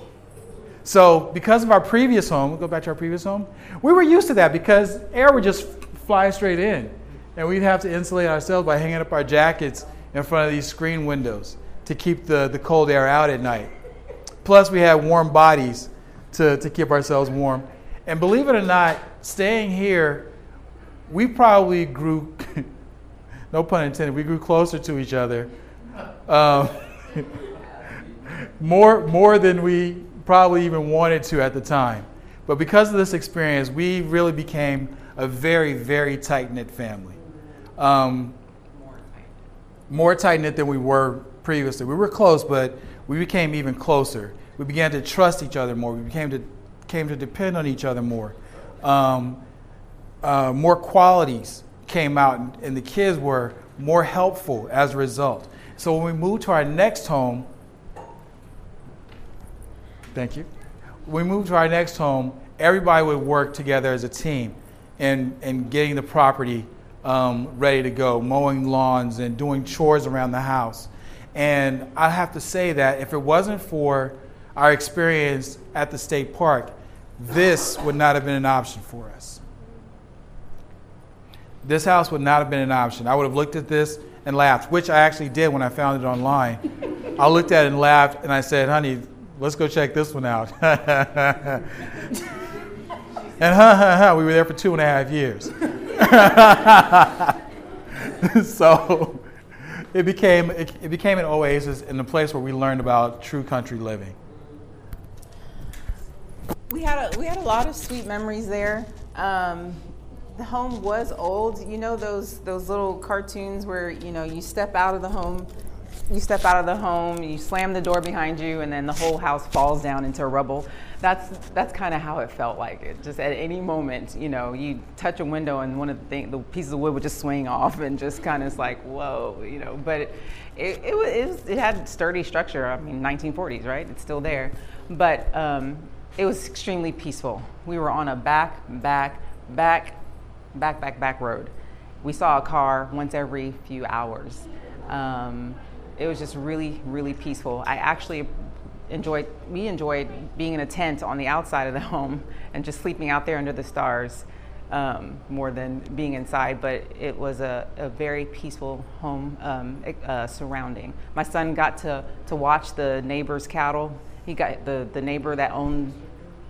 So, because of our previous home, we'll go back to our previous home, we were used to that because air would just fly straight in. And we'd have to insulate ourselves by hanging up our jackets in front of these screen windows to keep the, the cold air out at night. Plus, we had warm bodies to, to keep ourselves warm. And believe it or not, staying here, we probably grew, (laughs) no pun intended, we grew closer to each other. Um, (laughs) more, more than we probably even wanted to at the time. But because of this experience, we really became a very, very tight knit family. Um, more tight knit than we were previously. We were close, but we became even closer. We began to trust each other more. We became to, came to depend on each other more. Um, uh, more qualities came out, and, and the kids were more helpful as a result. So when we moved to our next home, Thank you. We moved to our next home, everybody would work together as a team in, in getting the property um, ready to go, mowing lawns and doing chores around the house. And I have to say that if it wasn't for our experience at the state park, this would not have been an option for us. This house would not have been an option. I would have looked at this and laughed, which I actually did when I found it online. I looked at it and laughed, and I said, honey, let's go check this one out. (laughs) and ha ha ha, we were there for two and a half years. (laughs) so it became, it, it became an oasis and a place where we learned about true country living. We had a, we had a lot of sweet memories there. Um, the home was old. You know those those little cartoons where you know you step out of the home, you step out of the home, you slam the door behind you, and then the whole house falls down into rubble. That's that's kind of how it felt like. It just at any moment, you know, you touch a window and one of the the pieces of wood would just swing off and just kind of like whoa, you know. But it it, it, was, it, was, it had sturdy structure. I mean, 1940s, right? It's still there, but. Um, it was extremely peaceful. We were on a back, back, back, back, back, back road. We saw a car once every few hours. Um, it was just really, really peaceful. I actually enjoyed, we enjoyed being in a tent on the outside of the (laughs) home and just sleeping out there under the stars um, more than being inside, but it was a, a very peaceful home um, uh, surrounding. My son got to, to watch the neighbor's cattle he got the, the neighbor that owned,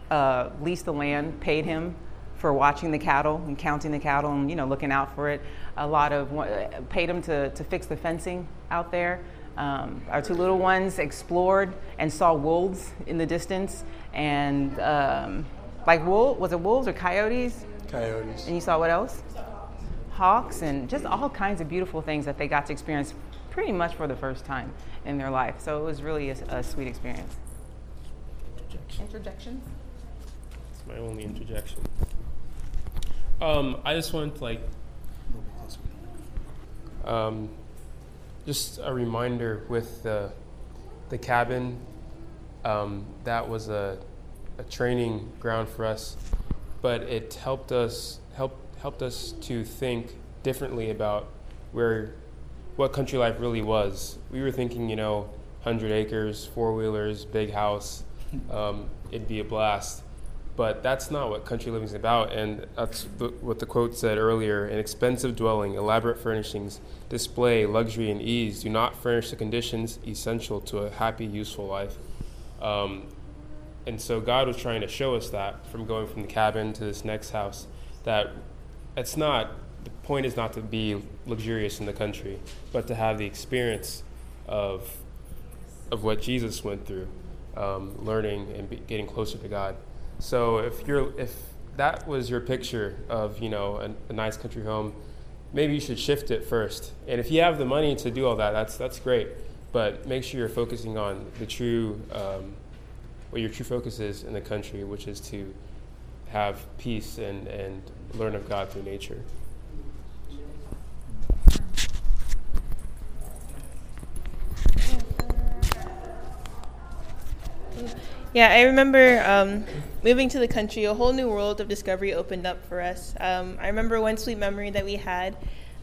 uh, leased the land, paid him for watching the cattle and counting the cattle and you know looking out for it. A lot of paid them to, to fix the fencing out there. Um, our two little ones explored and saw wolves in the distance and um, like wolf was it wolves or coyotes? Coyotes. And you saw what else? Hawks and just all kinds of beautiful things that they got to experience pretty much for the first time in their life. So it was really a, a sweet experience. Interjection? It's my only interjection. Um, I just want to like, um, just a reminder with the the cabin. Um, that was a, a training ground for us, but it helped us help helped us to think differently about where what country life really was. We were thinking, you know, hundred acres, four wheelers, big house, (laughs) um, it'd be a blast. But that's not what country living is about, and that's the, what the quote said earlier. An expensive dwelling, elaborate furnishings, display, luxury, and ease do not furnish the conditions essential to a happy, useful life. Um, and so God was trying to show us that from going from the cabin to this next house, that it's not, the point is not to be luxurious in the country, but to have the experience of, of what Jesus went through um, learning and be, getting closer to God. So if you're if that was your picture of you know a, a, nice country home, maybe you should shift it first. And if you have the money to do all that, that's that's great. But make sure you're focusing on the true um, what your true focus is in the country, which is to have peace and, and learn of God through nature. Yeah, I remember um, moving to the country, a whole new world of discovery opened up for us. Um, I remember one sweet memory that we had,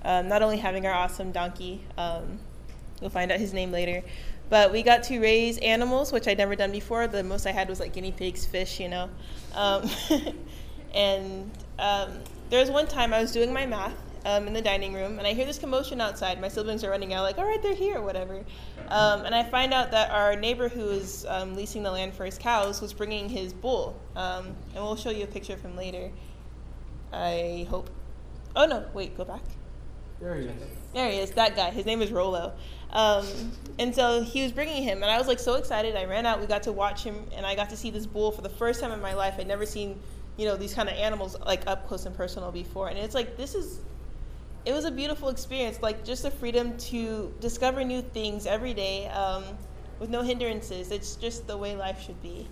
um, not only having our awesome donkey, um, you'll find out his name later, but we got to raise animals, which I'd never done before. The most I had was like guinea pigs, fish, you know. Um, (laughs) and um, there was one time I was doing my math um, in the dining room, and I hear this commotion outside. My siblings are running out, like, all right, they're here, whatever. Um, and I find out that our neighbor who is um, leasing the land for his cows was bringing his bull. Um, and we'll show you a picture of him later. I hope. Oh, no, wait, go back. There he is. There he is, that guy. His name is Rolo. Um, and so he was bringing him, and I was like so excited. I ran out, we got to watch him, and I got to see this bull for the first time in my life. I'd never seen you know these kind of animals like up close and personal before and it's like this is it was a beautiful experience, like just the freedom to discover new things every day um, with no hindrances. It's just the way life should be.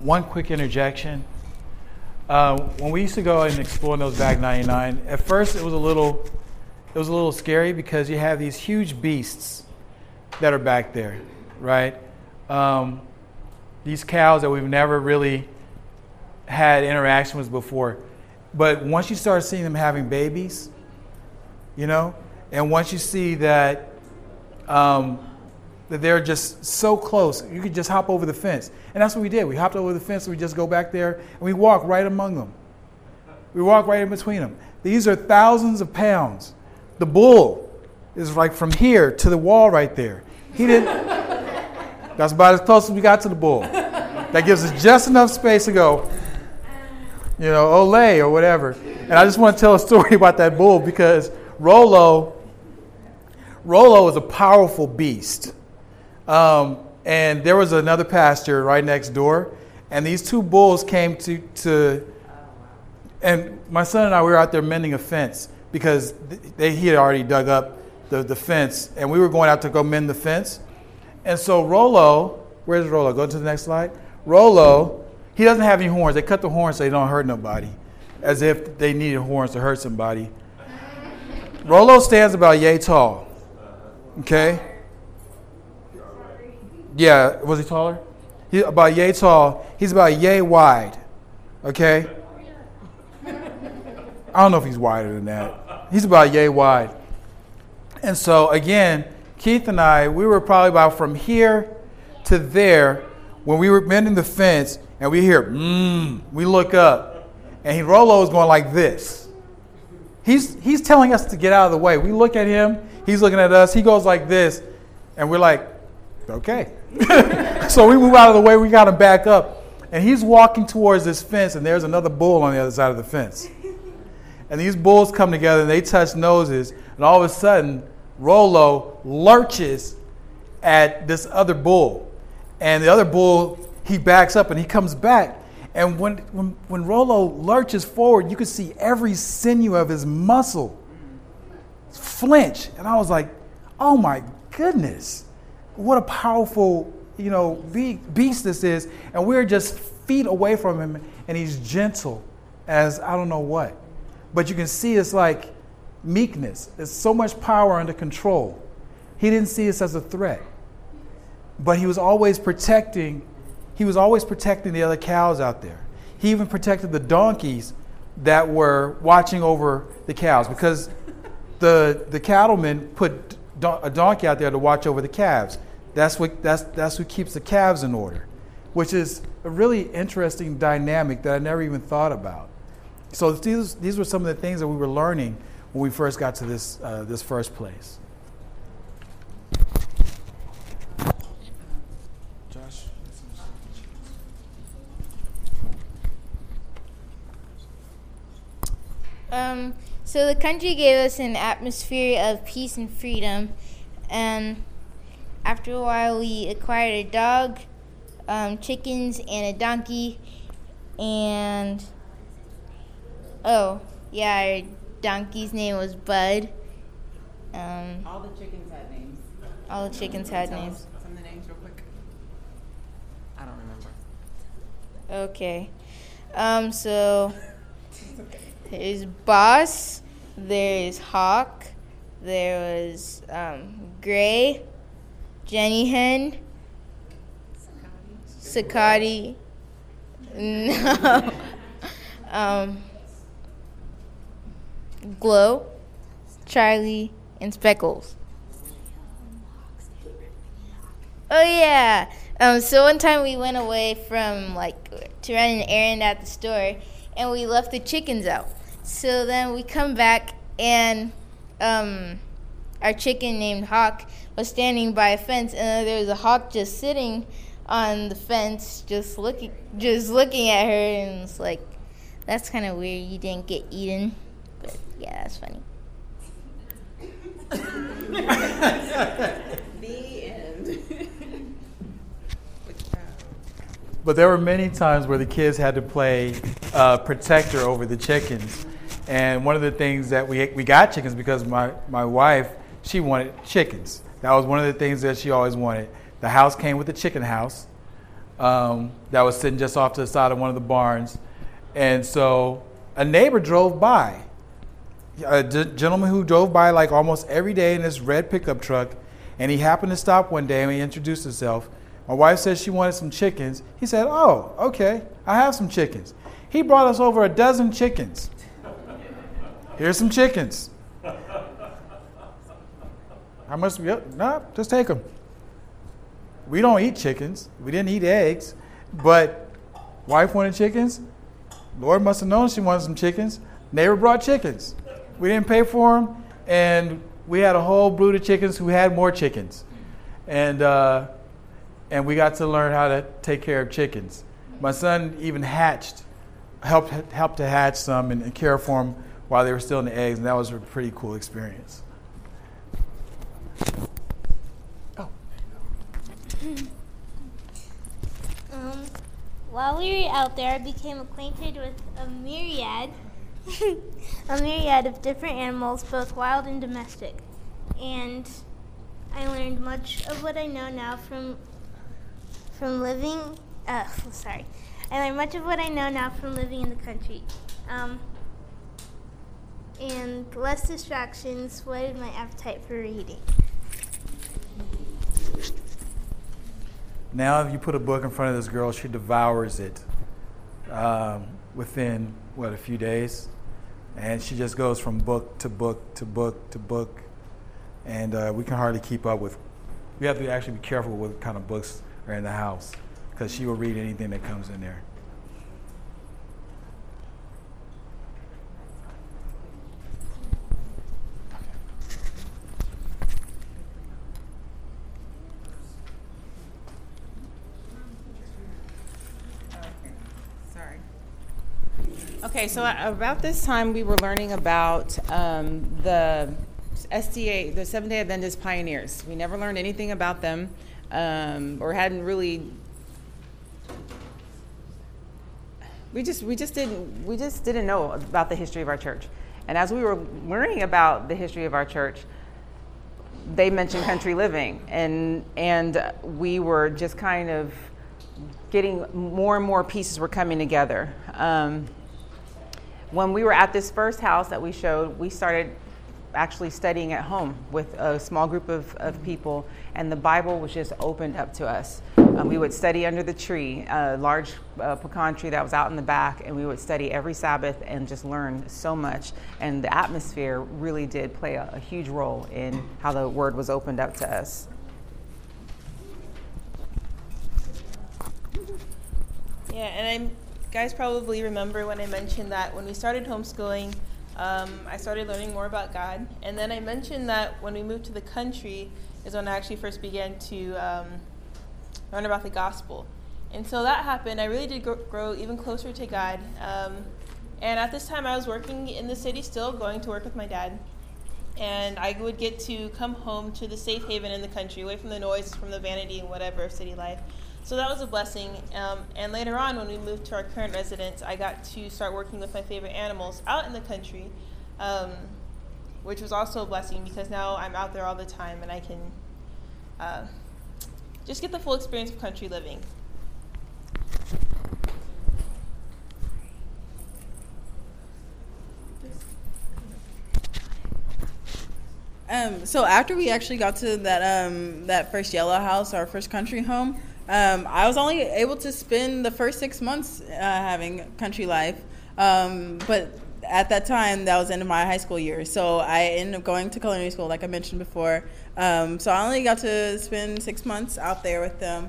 One quick interjection. Uh, when we used to go and explore those back 99, at first it was a little, it was a little scary because you have these huge beasts that are back there, right? um, these cows that we've never really had interaction with before. But once you start seeing them having babies, you know, and once you see that um, that they're just so close, you could just hop over the fence. And that's what we did. We hopped over the fence and we just go back there and we walk right among them. We walk right in between them. These are thousands of pounds. The bull is like from here to the wall right there. He didn't. (laughs) that's about as close as we got to the bull. That gives us just enough space to go, you know, Olay or whatever. And I just want to tell a story (laughs) about that bull because Rolo, Rolo is a powerful beast. Um, and there was another pasture right next door, and these two bulls came to, to and my son and I we were out there mending a fence because they, he had already dug up the, the fence, and we were going out to go mend the fence. And so Rolo, where's Rolo? Go to the next slide. Rolo, he doesn't have any horns. They cut the horns so they don't hurt nobody, as if they needed horns to hurt somebody. Rolo stands about yay tall. Okay? Yeah, was he taller? He about yay tall. He's about yay wide. Okay? I don't know if he's wider than that. He's about yay wide. And so again, Keith and I, we were probably about from here to there when we were mending the fence and we hear, mmm, we look up and he Rolo is going like this. He's, he's telling us to get out of the way. We look at him, he's looking at us, he goes like this, and we're like, okay. (laughs) so we move out of the way, we got him back up. And he's walking towards this fence, and there's another bull on the other side of the fence. And these bulls come together and they touch noses, and all of a sudden, Rolo lurches at this other bull. And the other bull, he backs up and he comes back. And when, when, when Rolo lurches forward, you can see every sinew of his muscle flinch. And I was like, oh my goodness, what a powerful, you know, beast this is. And we're just feet away from him, and he's gentle as I don't know what. But you can see it's like meekness. There's so much power under control. He didn't see us as a threat. But he was always protecting he was always protecting the other cows out there. He even protected the donkeys that were watching over the cows because the, the cattlemen put a donkey out there to watch over the calves. That's what, that's, that's what keeps the calves in order, which is a really interesting dynamic that I never even thought about. So these, these were some of the things that we were learning when we first got to this, uh, this first place. Um, so the country gave us an atmosphere of peace and freedom, and after a while, we acquired a dog, um, chickens, and a donkey, and oh yeah, our donkey's name was Bud. Um, all the chickens had names. All the chickens had names. Some of the names, real quick. I don't remember. Okay. Um, so (laughs) there's Boss, there's Hawk, there was um, Gray, Jenny Hen, Sakati, no, (laughs) um, Glow, Charlie, and Speckles. Oh yeah. Um, so one time we went away from like to run an errand at the store, and we left the chickens out. So then we come back, and um, our chicken named Hawk was standing by a fence, and there was a hawk just sitting on the fence, just looking, just looking at her, and it's like, that's kind of weird. You didn't get eaten, but yeah, that's funny. (laughs) the end. But there were many times where the kids had to play uh, protector over the chickens. And one of the things that we, we got chickens because my, my wife, she wanted chickens. That was one of the things that she always wanted. The house came with a chicken house um, that was sitting just off to the side of one of the barns. And so a neighbor drove by. A d- gentleman who drove by like almost every day in this red pickup truck. And he happened to stop one day and he introduced himself. My wife said she wanted some chickens. He said, Oh, okay, I have some chickens. He brought us over a dozen chickens. Here's some chickens. How much? Yep, no, just take them. We don't eat chickens. We didn't eat eggs, but wife wanted chickens. Lord must have known she wanted some chickens. Neighbor brought chickens. We didn't pay for them, and we had a whole brood of chickens who had more chickens, and uh, and we got to learn how to take care of chickens. My son even hatched, helped helped to hatch some and, and care for them while they were still in the eggs, and that was a pretty cool experience. Oh. Um, while we were out there, I became acquainted with a myriad, (laughs) a myriad of different animals, both wild and domestic. And I learned much of what I know now from from living. Uh, (laughs) sorry, I learned much of what I know now from living in the country. Um, and less distractions whetted my appetite for reading. Now, if you put a book in front of this girl, she devours it um, within, what, a few days? And she just goes from book to book to book to book. And uh, we can hardly keep up with, we have to actually be careful with what kind of books are in the house because she will read anything that comes in there. Okay, so about this time, we were learning about um, the SDA, the Seventh Day Adventist pioneers. We never learned anything about them, um, or hadn't really. We just we just didn't we just didn't know about the history of our church, and as we were learning about the history of our church, they mentioned country living, and and we were just kind of getting more and more pieces were coming together. Um, when we were at this first house that we showed, we started actually studying at home with a small group of, of people, and the Bible was just opened up to us. Um, we would study under the tree, a large uh, pecan tree that was out in the back, and we would study every Sabbath and just learn so much. And the atmosphere really did play a, a huge role in how the Word was opened up to us. Yeah, and I'm, guys probably remember when I mentioned that when we started homeschooling, um, I started learning more about God. And then I mentioned that when we moved to the country is when I actually first began to um, learn about the gospel. And so that happened. I really did grow, grow even closer to God. Um, and at this time, I was working in the city still, going to work with my dad. And I would get to come home to the safe haven in the country, away from the noise, from the vanity and whatever of city life. So that was a blessing. Um, and later on, when we moved to our current residence, I got to start working with my favorite animals out in the country, um, which was also a blessing because now I'm out there all the time and I can uh, just get the full experience of country living. Um, so after we actually got to that um, that first yellow house, our first country home, um, I was only able to spend the first six months uh, having country life. Um, but at that time, that was the end of my high school year. So I ended up going to culinary school, like I mentioned before. Um, so I only got to spend six months out there with them.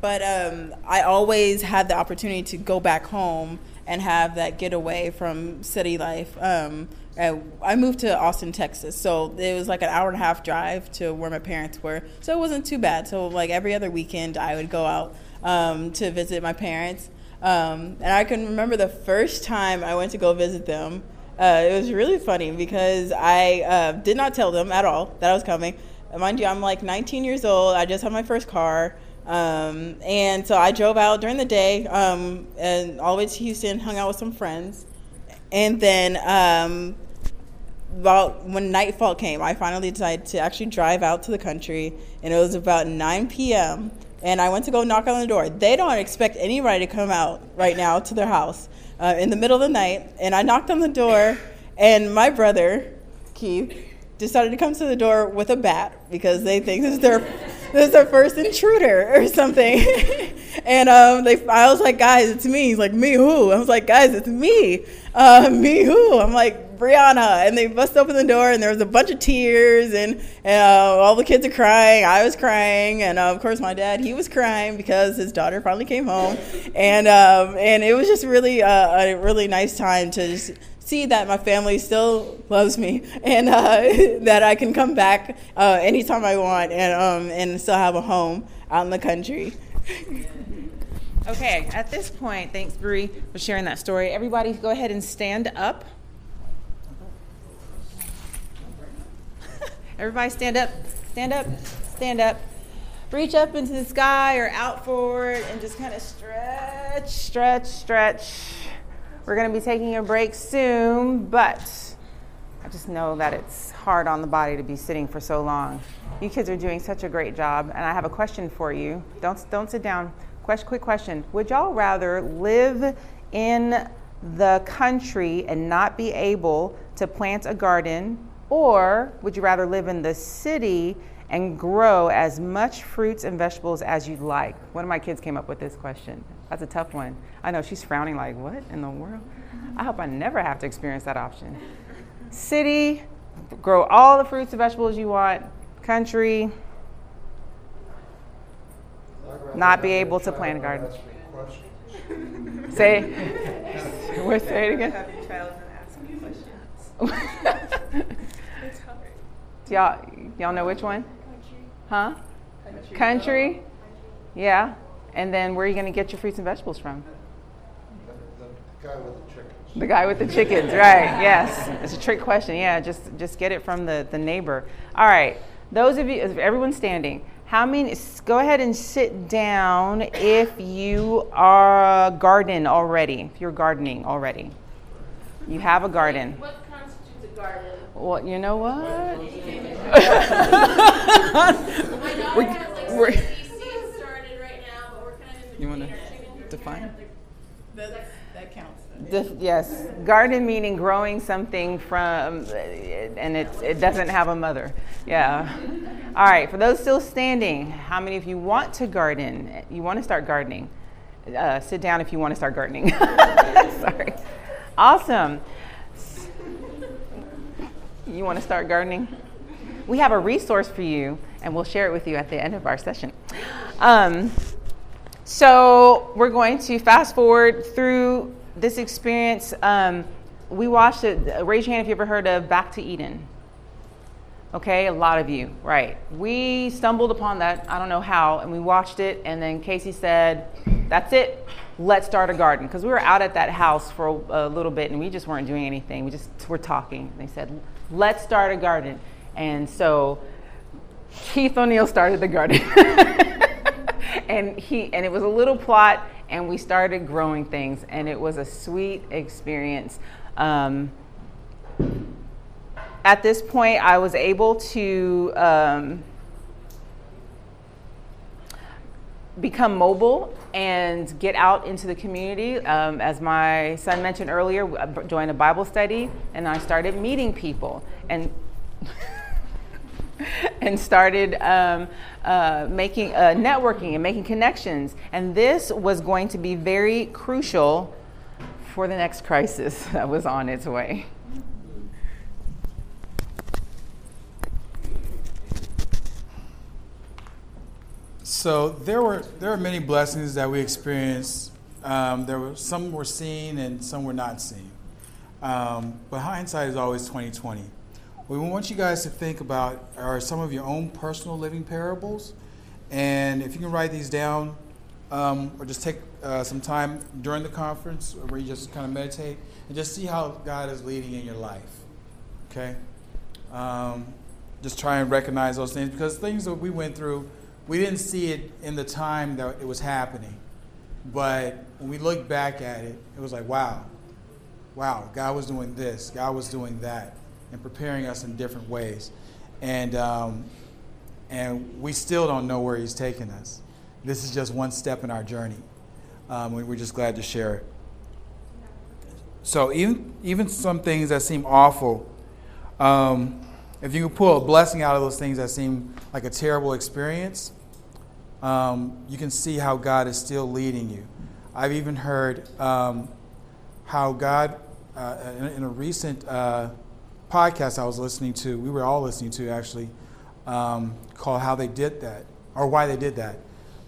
But um, I always had the opportunity to go back home and have that getaway from city life. Um, I moved to Austin, Texas, so it was like an hour and a half drive to where my parents were. So it wasn't too bad. So like every other weekend, I would go out um, to visit my parents. Um, and I can remember the first time I went to go visit them. Uh, it was really funny because I uh, did not tell them at all that I was coming. Mind you, I'm like 19 years old. I just had my first car. Um, and so I drove out during the day um, and all the way to Houston, hung out with some friends. And then um, about when nightfall came, I finally decided to actually drive out to the country, and it was about 9 p.m. And I went to go knock on the door. They don't expect anybody to come out right now to their house uh, in the middle of the night. And I knocked on the door, and my brother, Keith, decided to come to the door with a bat because they think this is their this is our first intruder or something. (laughs) and um, they, I was like, guys, it's me. He's like, me who? I was like, guys, it's me. Uh, me who? I'm like, Brianna. And they bust open the door, and there was a bunch of tears, and, and uh, all the kids are crying. I was crying, and uh, of course, my dad, he was crying because his daughter finally came home. And, um, and it was just really uh, a really nice time to just see that my family still loves me and uh, (laughs) that I can come back uh, anytime I want and, um, and still have a home out in the country. (laughs) Okay, at this point, thanks, Bree, for sharing that story. Everybody, go ahead and stand up. (laughs) Everybody, stand up, stand up, stand up. Reach up into the sky or out forward and just kind of stretch, stretch, stretch. We're going to be taking a break soon, but I just know that it's hard on the body to be sitting for so long. You kids are doing such a great job, and I have a question for you. Don't, don't sit down. Quick question. Would y'all rather live in the country and not be able to plant a garden, or would you rather live in the city and grow as much fruits and vegetables as you'd like? One of my kids came up with this question. That's a tough one. I know she's frowning, like, what in the world? I hope I never have to experience that option. City, grow all the fruits and vegetables you want. Country, not be able to plant a garden. Say, (laughs) what, say it again. (laughs) y'all, y'all know which one? Country. Huh? Country? Yeah. And then where are you going to get your fruits and vegetables from? The guy with the chickens. The guy with the chickens, right? Yes, it's a trick question. Yeah, just just get it from the the neighbor. All right, those of you, everyone's standing. How many? Go ahead and sit down if you are garden already. If you're gardening already, you have a garden. What constitutes a garden? Well, you know what? (laughs) My daughter has like We're- sixty seeds started right now, but we're kind of in You want to define? That, that counts. Dif- yes, garden meaning growing something from, and it, it doesn't have a mother. Yeah. All right, for those still standing, how many of you want to garden? You want to start gardening? Uh, sit down if you want to start gardening. (laughs) Sorry. Awesome. You want to start gardening? We have a resource for you, and we'll share it with you at the end of our session. Um, so we're going to fast forward through this experience. Um, we watched it. Raise your hand if you ever heard of Back to Eden. Okay, a lot of you, right? We stumbled upon that. I don't know how, and we watched it. And then Casey said, "That's it. Let's start a garden." Because we were out at that house for a, a little bit, and we just weren't doing anything. We just were talking. They said, "Let's start a garden." And so Keith O'Neill started the garden. (laughs) and he and it was a little plot and we started growing things and it was a sweet experience. Um, at this point i was able to um, become mobile and get out into the community. Um, as my son mentioned earlier I joined a bible study and i started meeting people and (laughs) and started um, uh, making uh, networking and making connections. And this was going to be very crucial for the next crisis (laughs) that was on its way. So there were there are many blessings that we experienced. Um, there were some were seen and some were not seen. Um, but hindsight is always twenty twenty. We want you guys to think about are some of your own personal living parables, and if you can write these down, um, or just take uh, some time during the conference where you just kind of meditate and just see how God is leading in your life. Okay, um, just try and recognize those things because things that we went through, we didn't see it in the time that it was happening, but when we look back at it, it was like, wow, wow, God was doing this, God was doing that and preparing us in different ways. And, um, and we still don't know where He's taking us. This is just one step in our journey. Um, we're just glad to share it. So, even, even some things that seem awful, um, if you can pull a blessing out of those things that seem like a terrible experience, um, you can see how God is still leading you. I've even heard um, how God, uh, in, in, a recent uh, podcast I was listening to, we were all listening to actually, um, called How They Did That, or Why They Did That.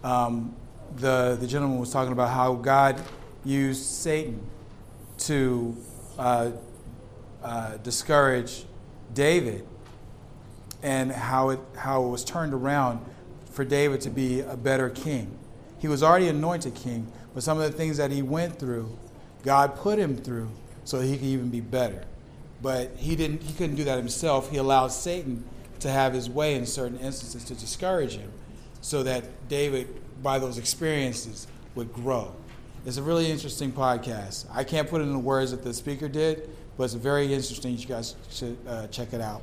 Um, the, the gentleman was talking about how God used Satan to uh, uh, discourage David and how it, how it was turned around for David to be a better king. He was already anointed king, but some of the things that he went through, God put him through so he could even be better. But he didn't he couldn't do that himself. He allowed Satan to have his way in certain instances to discourage him so that David by those experiences would grow. It's a really interesting podcast. I can't put it in the words that the speaker did, but it's very interesting. You guys should uh, check it out.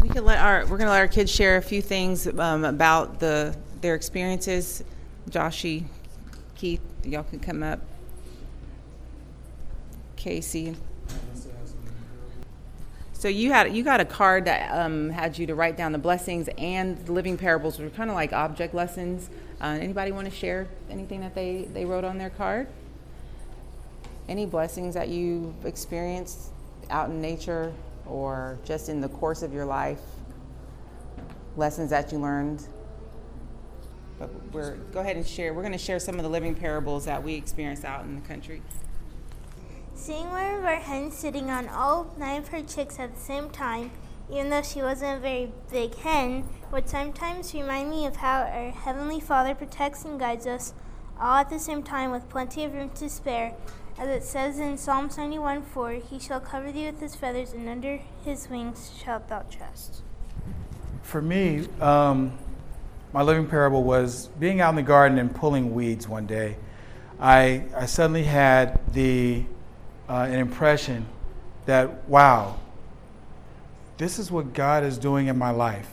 We can let our we're going to let our kids share a few things um, about the their experiences. Joshy, Keith, y'all can come up. Casey. So you had you got a card that um, had you to write down the blessings and the living parables, which were kind of like object lessons. Uh, anybody want to share anything that they they wrote on their card? Any blessings that you experienced out in nature or just in the course of your life? Lessons that you learned. But we're go ahead and share. We're going to share some of the living parables that we experienced out in the country. Seeing one of our hens sitting on all nine of her chicks at the same time, even though she wasn't a very big hen, would sometimes remind me of how our Heavenly Father protects and guides us all at the same time with plenty of room to spare. As it says in Psalm 91 4, He shall cover thee with His feathers, and under His wings shalt thou trust. For me, um, my living parable was being out in the garden and pulling weeds one day. I, I suddenly had the uh, an impression that, wow, this is what God is doing in my life.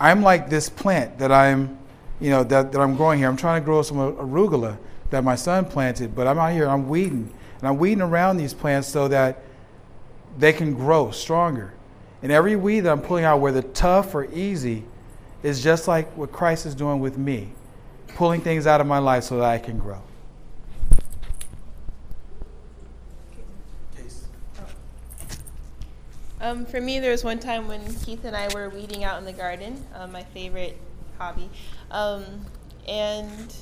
I'm like this plant that I'm, you know, that, that I'm growing here. I'm trying to grow some arugula that my son planted, but I'm out here, I'm weeding. And I'm weeding around these plants so that they can grow stronger. And every weed that I'm pulling out, whether tough or easy, is just like what Christ is doing with me, pulling things out of my life so that I can grow. Um, for me, there was one time when Keith and I were weeding out in the garden, um, my favorite hobby, um, and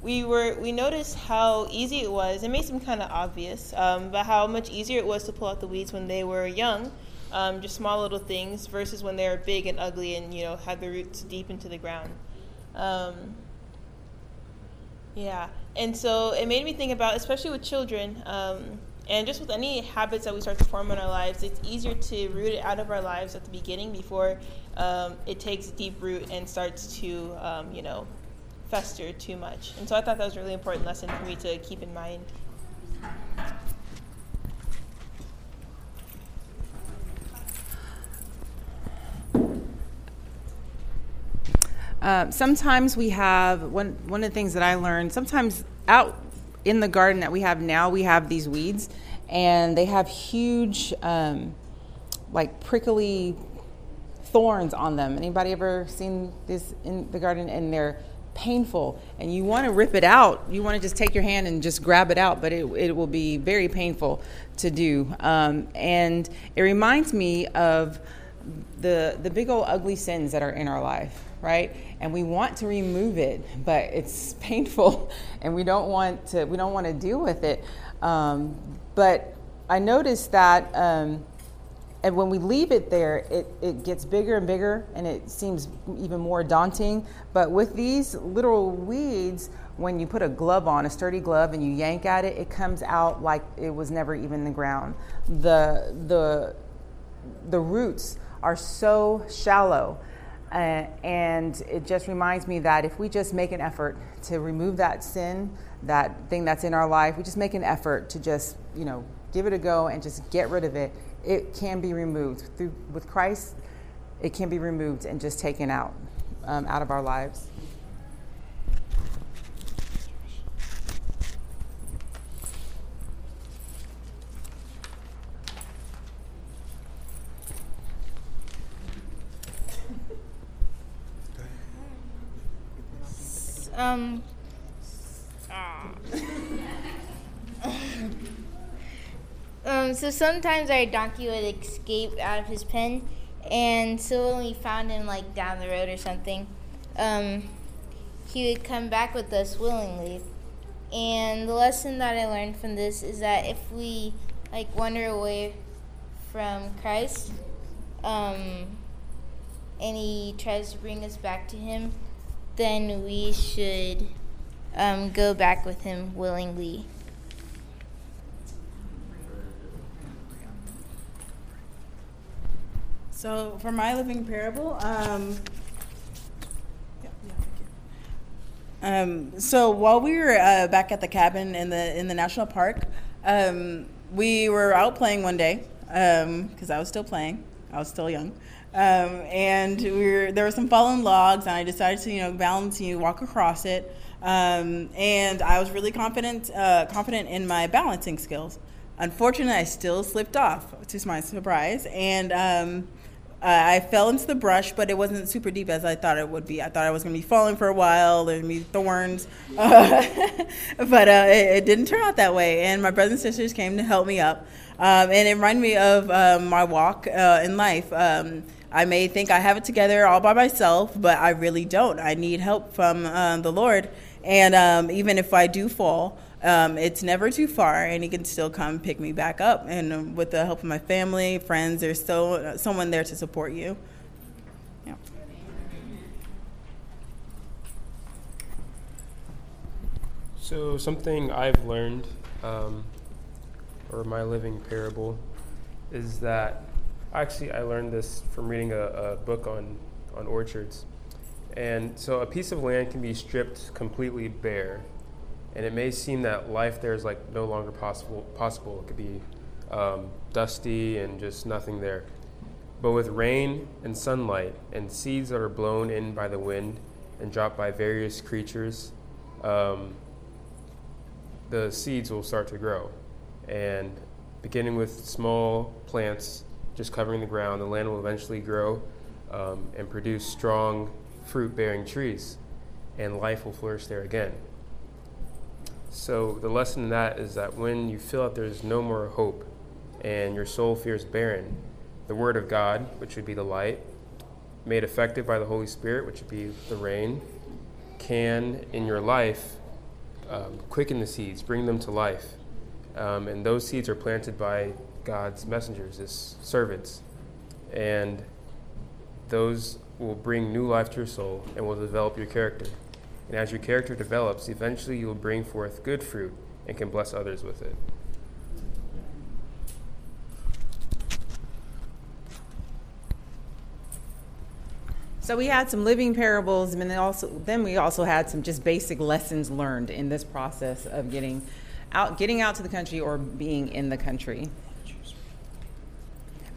we were we noticed how easy it was. It may seem kind of obvious, um, but how much easier it was to pull out the weeds when they were young, um, just small little things, versus when they were big and ugly and you know had the roots deep into the ground. Um, yeah, and so it made me think about, especially with children and just with any habits that we start to form in our lives, it's easier to root it out of our lives at the beginning before um, it takes deep root and starts to, um, you know, fester too much. And so I thought that was a really important lesson for me to keep in mind. Uh, sometimes we have one one of the things that I learned. Sometimes out in the garden that we have now, we have these weeds, and they have huge, um, like prickly thorns on them. Anybody ever seen this in the garden? And they're painful, and you want to rip it out. You want to just take your hand and just grab it out, but it, it will be very painful to do. Um, and it reminds me of the the big old ugly sins that are in our life, right? And we want to remove it, but it's (laughs) painful, and we don't want to we don't want to deal with it. Um, but I noticed that. Um, and when we leave it there, it, it gets bigger and bigger and it seems even more daunting. But with these little weeds, when you put a glove on, a sturdy glove, and you yank at it, it comes out like it was never even in the ground. The, the, the roots are so shallow. Uh, and it just reminds me that if we just make an effort to remove that sin, that thing that's in our life, we just make an effort to just, you know, give it a go and just get rid of it, it can be removed. Through, with Christ, it can be removed and just taken out, um, out of our lives. Um. um. So sometimes our donkey would escape out of his pen, and so when we found him like down the road or something, um, he would come back with us willingly. And the lesson that I learned from this is that if we like wander away from Christ, um, and He tries to bring us back to Him, then we should um, go back with Him willingly. So for my living parable, um, um, so while we were uh, back at the cabin in the in the national park, um, we were out playing one day because I was still playing. I was still young, um, and we were there were some fallen logs, and I decided to you know balance you walk across it. Um, and I was really confident uh, confident in my balancing skills. Unfortunately, I still slipped off to my surprise, and um, uh, I fell into the brush, but it wasn't super deep as I thought it would be. I thought I was going to be falling for a while, there'd be thorns, uh, (laughs) but uh, it, it, didn't turn out that way. And my brothers and sisters came to help me up, um, and it reminded me of um, my walk uh, in life. Um, I may think I have it together all by myself, but I really don't. I need help from uh, the Lord, and um, even if I do fall um, it's never too far, and he can still come pick me back up. And um, with the help of my family, friends, there's still someone there to support you. Yeah. So something I've learned, um, or my living parable, is that actually I learned this from reading a, a book on on orchards. And so a piece of land can be stripped completely bare and it may seem that life there is like no longer possible. Possible. It could be um, dusty and just nothing there. But with rain and sunlight and seeds that are blown in by the wind and dropped by various creatures, um, the seeds will start to grow. And beginning with small plants just covering the ground, the land will eventually grow um, and produce strong fruit bearing trees, and life will flourish there again. So the lesson in that is that when you feel that there's no more hope and your soul feels barren, the Word of God, which would be the light, made effective by the Holy Spirit, which would be the rain, can in your life um, quicken the seeds, bring them to life. Um, and those seeds are planted by God's messengers, His servants. And those will bring new life to your soul and will develop your character. And as your character develops, eventually you will bring forth good fruit and can bless others with it. So we had some living parables, and then also then we also had some just basic lessons learned in this process of getting out, getting out to the country or being in the country.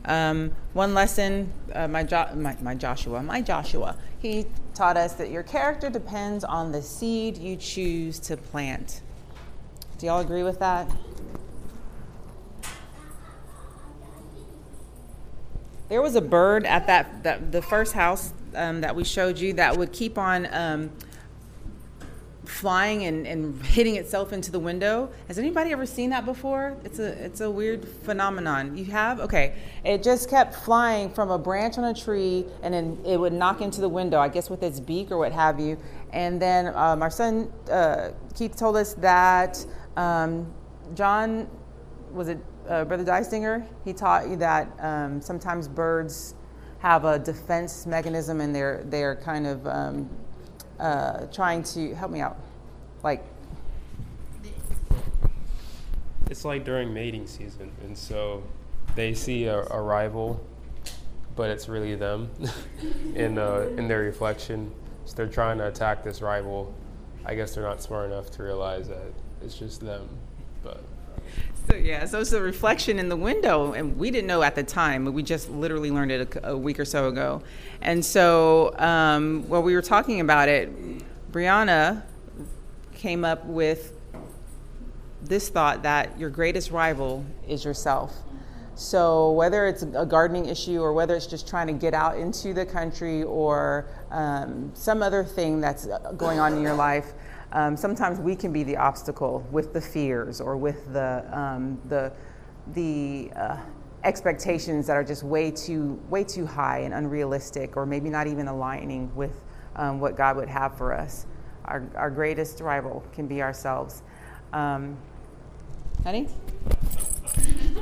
Um, one lesson, uh, my, jo- my, my Joshua, my Joshua, he taught us that your character depends on the seed you choose to plant. Do y'all agree with that? There was a bird at that, that the first house um, that we showed you that would keep on um, flying and, and hitting itself into the window. Has anybody ever seen that before? It's a it's a weird phenomenon. You have? Okay. It just kept flying from a branch on a tree and then it would knock into the window, I guess with its beak or what have you. And then um, our son uh, Keith told us that um, John, was it uh, Brother Dysinger? He taught you that um, sometimes birds have a defense mechanism and they're they're kind of um, uh, trying to help me out. Like, it's like during mating season, and so they see a, a rival, but it's really them (laughs) in uh, in their reflection. So they're trying to attack this rival. I guess they're not smart enough to realize that it's just them, but. So yeah, so it's a reflection in the window, and we didn't know at the time. We just literally learned it a, a week or so ago, and so um, while we were talking about it, Brianna came up with this thought that your greatest rival is yourself. So, whether it's a gardening issue or whether it's just trying to get out into the country or um, some other thing that's going on in your life, um, sometimes we can be the obstacle with the fears or with the, um, the, the uh, expectations that are just way too, way too high and unrealistic or maybe not even aligning with um, what God would have for us. Our, our greatest rival can be ourselves. Um, honey?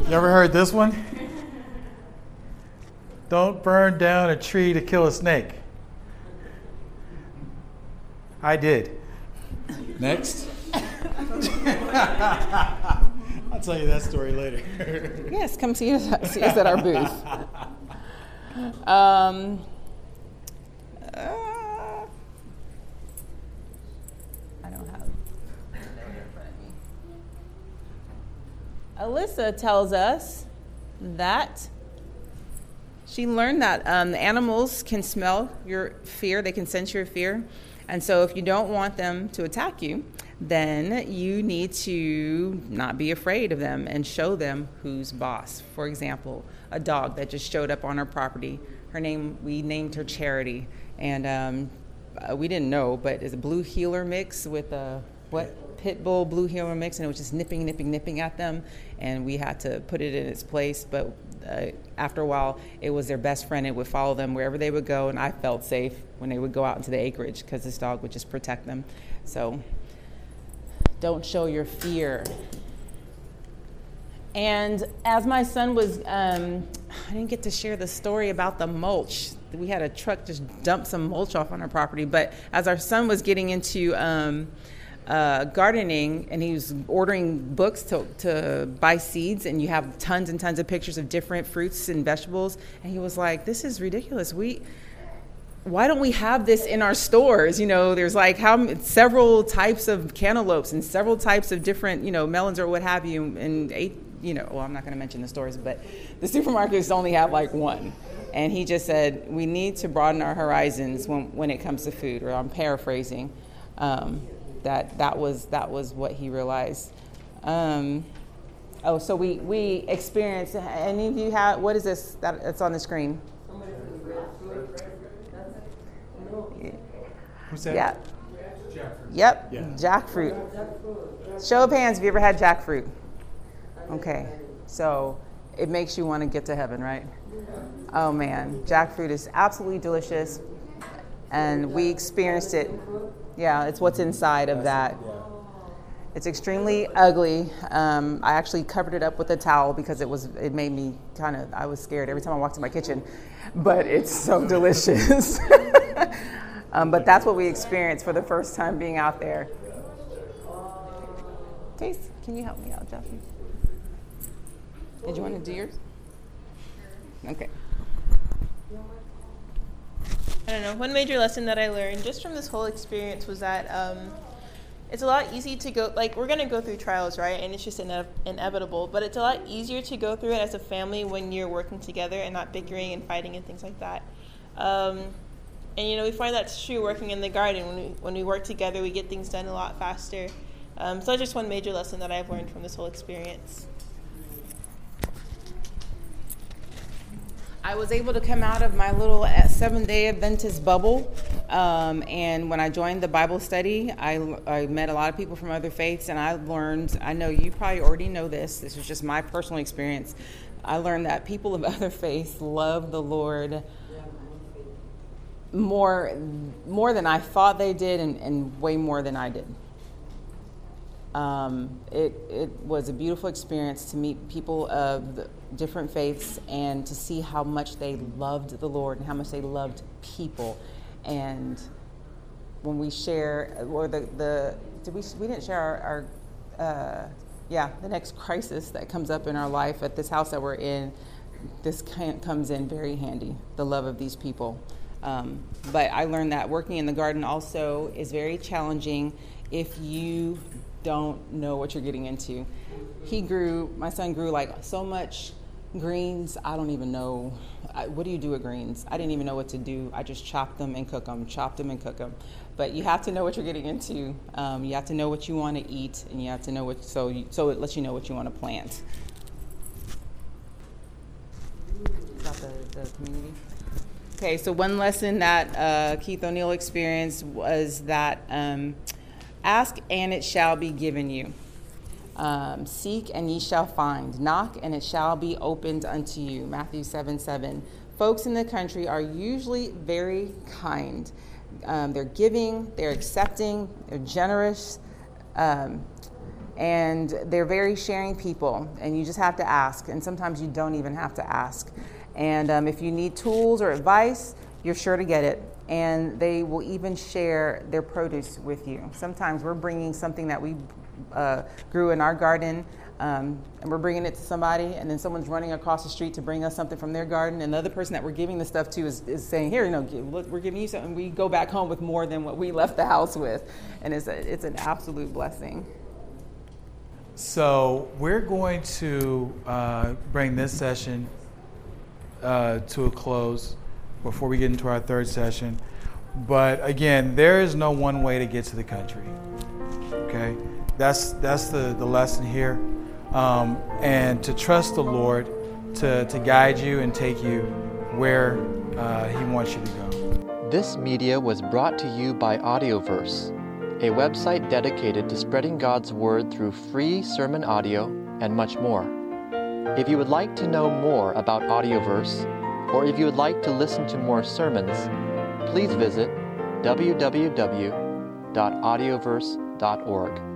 You ever heard this one? Don't burn down a tree to kill a snake. I did. Next. (laughs) I'll tell you that story later. (laughs) yes, come see us, see us at our booth. Um, uh, I don't have. Alyssa tells us that she learned that um, animals can smell your fear, they can sense your fear. And so, if you don't want them to attack you, then you need to not be afraid of them and show them who's boss. For example, a dog that just showed up on our property. Her name, we named her Charity, and um, uh, we didn't know, but it's a blue heeler mix with a what pit bull blue heeler mix, and it was just nipping, nipping, nipping at them, and we had to put it in its place. But uh, after a while, it was their best friend. It would follow them wherever they would go, and I felt safe when they would go out into the acreage because this dog would just protect them. So don't show your fear. And as my son was, um, I didn't get to share the story about the mulch. We had a truck just dump some mulch off on our property. But as our son was getting into um, uh, gardening and he was ordering books to, to buy seeds, and you have tons and tons of pictures of different fruits and vegetables, and he was like, "This is ridiculous. We." why don't we have this in our stores? You know, there's like how several types of cantaloupes and several types of different, you know, melons or what have you, and eight, you know, well, I'm not going to mention the stores, but the supermarkets only have like one. And he just said, we need to broaden our horizons when, when it comes to food, or I'm paraphrasing. Um, that that was that was what he realized. Um, oh, so we we experienced. Any of you have what is this that it's on the screen? Who's that? Yeah. Jackfruit. Yep. Yeah. Jackfruit. Show of hands. Have you ever had jackfruit? Okay. So it makes you want to get to heaven, right? Oh man, jackfruit is absolutely delicious, and we experienced it. Yeah, it's what's inside of that. It's extremely ugly. Um, I actually covered it up with a towel because it was it made me kind of I was scared every time I walked in my kitchen, but it's so (laughs) delicious. (laughs) um, but that's what we experienced for the first time being out there. Case, can you help me out, Jeffy? Did you want to do yours? Okay. I don't know. One major lesson that I learned just from this whole experience was that um, it's a lot easy to go. Like we're gonna go through trials, right? And it's just ine- inevitable. But it's a lot easier to go through it as a family when you're working together and not bickering and fighting and things like that. Um, and you know, we find that's true working in the garden. When we when we work together, we get things done a lot faster. Um, so that's just one major lesson that I've learned from this whole experience. I was able to come out of my little uh, seven day Adventist bubble. Um, and when I joined the Bible study, I, I met a lot of people from other faiths, and I learned I know you probably already know this, this was just my personal experience. I learned that people of (laughs) other faiths love the Lord more, more than I thought they did, and, and way more than I did. Um, it, it was a beautiful experience to meet people of the different faiths and to see how much they loved the Lord and how much they loved people. And when we share, or the, the did we, we didn't share our, our uh, yeah, the next crisis that comes up in our life at this house that we're in, this comes in very handy, the love of these people. Um, but I learned that working in the garden also is very challenging if you don't know what you're getting into. He grew, my son grew like so much greens. I don't even know. I, what do you do with greens? I didn't even know what to do. I just chopped them and cook them, chopped them and cook them. But you have to know what you're getting into. Um, you have to know what you want to eat, and you have to know what. So, you, so it lets you know what you want to plant. the community. Okay, so one lesson that uh, Keith O'Neill experienced was that um, ask and it shall be given you. Um, Seek and ye shall find. Knock and it shall be opened unto you. Matthew 7 7. Folks in the country are usually very kind. Um, they're giving, they're accepting, they're generous, um, and they're very sharing people. And you just have to ask. And sometimes you don't even have to ask. And um, if you need tools or advice, you're sure to get it. And they will even share their produce with you. Sometimes we're bringing something that we uh, grew in our garden. Um, and we're bringing it to somebody, and then someone's running across the street to bring us something from their garden. And the other person that we're giving the stuff to is, is saying, "Here, you know, look, we're giving you something." We go back home with more than what we left the house with, and it's a, it's an absolute blessing. So we're going to uh, bring this session uh, to a close before we get into our third session. But again, there is no one way to get to the country. Okay, that's that's the the lesson here, um, and to trust the Lord to to guide you and take you where uh, He wants you to go. This media was brought to you by Audioverse, a website dedicated to spreading God's word through free sermon audio and much more. If you would like to know more about Audioverse, or if you would like to listen to more sermons, please visit www.audioverse.org.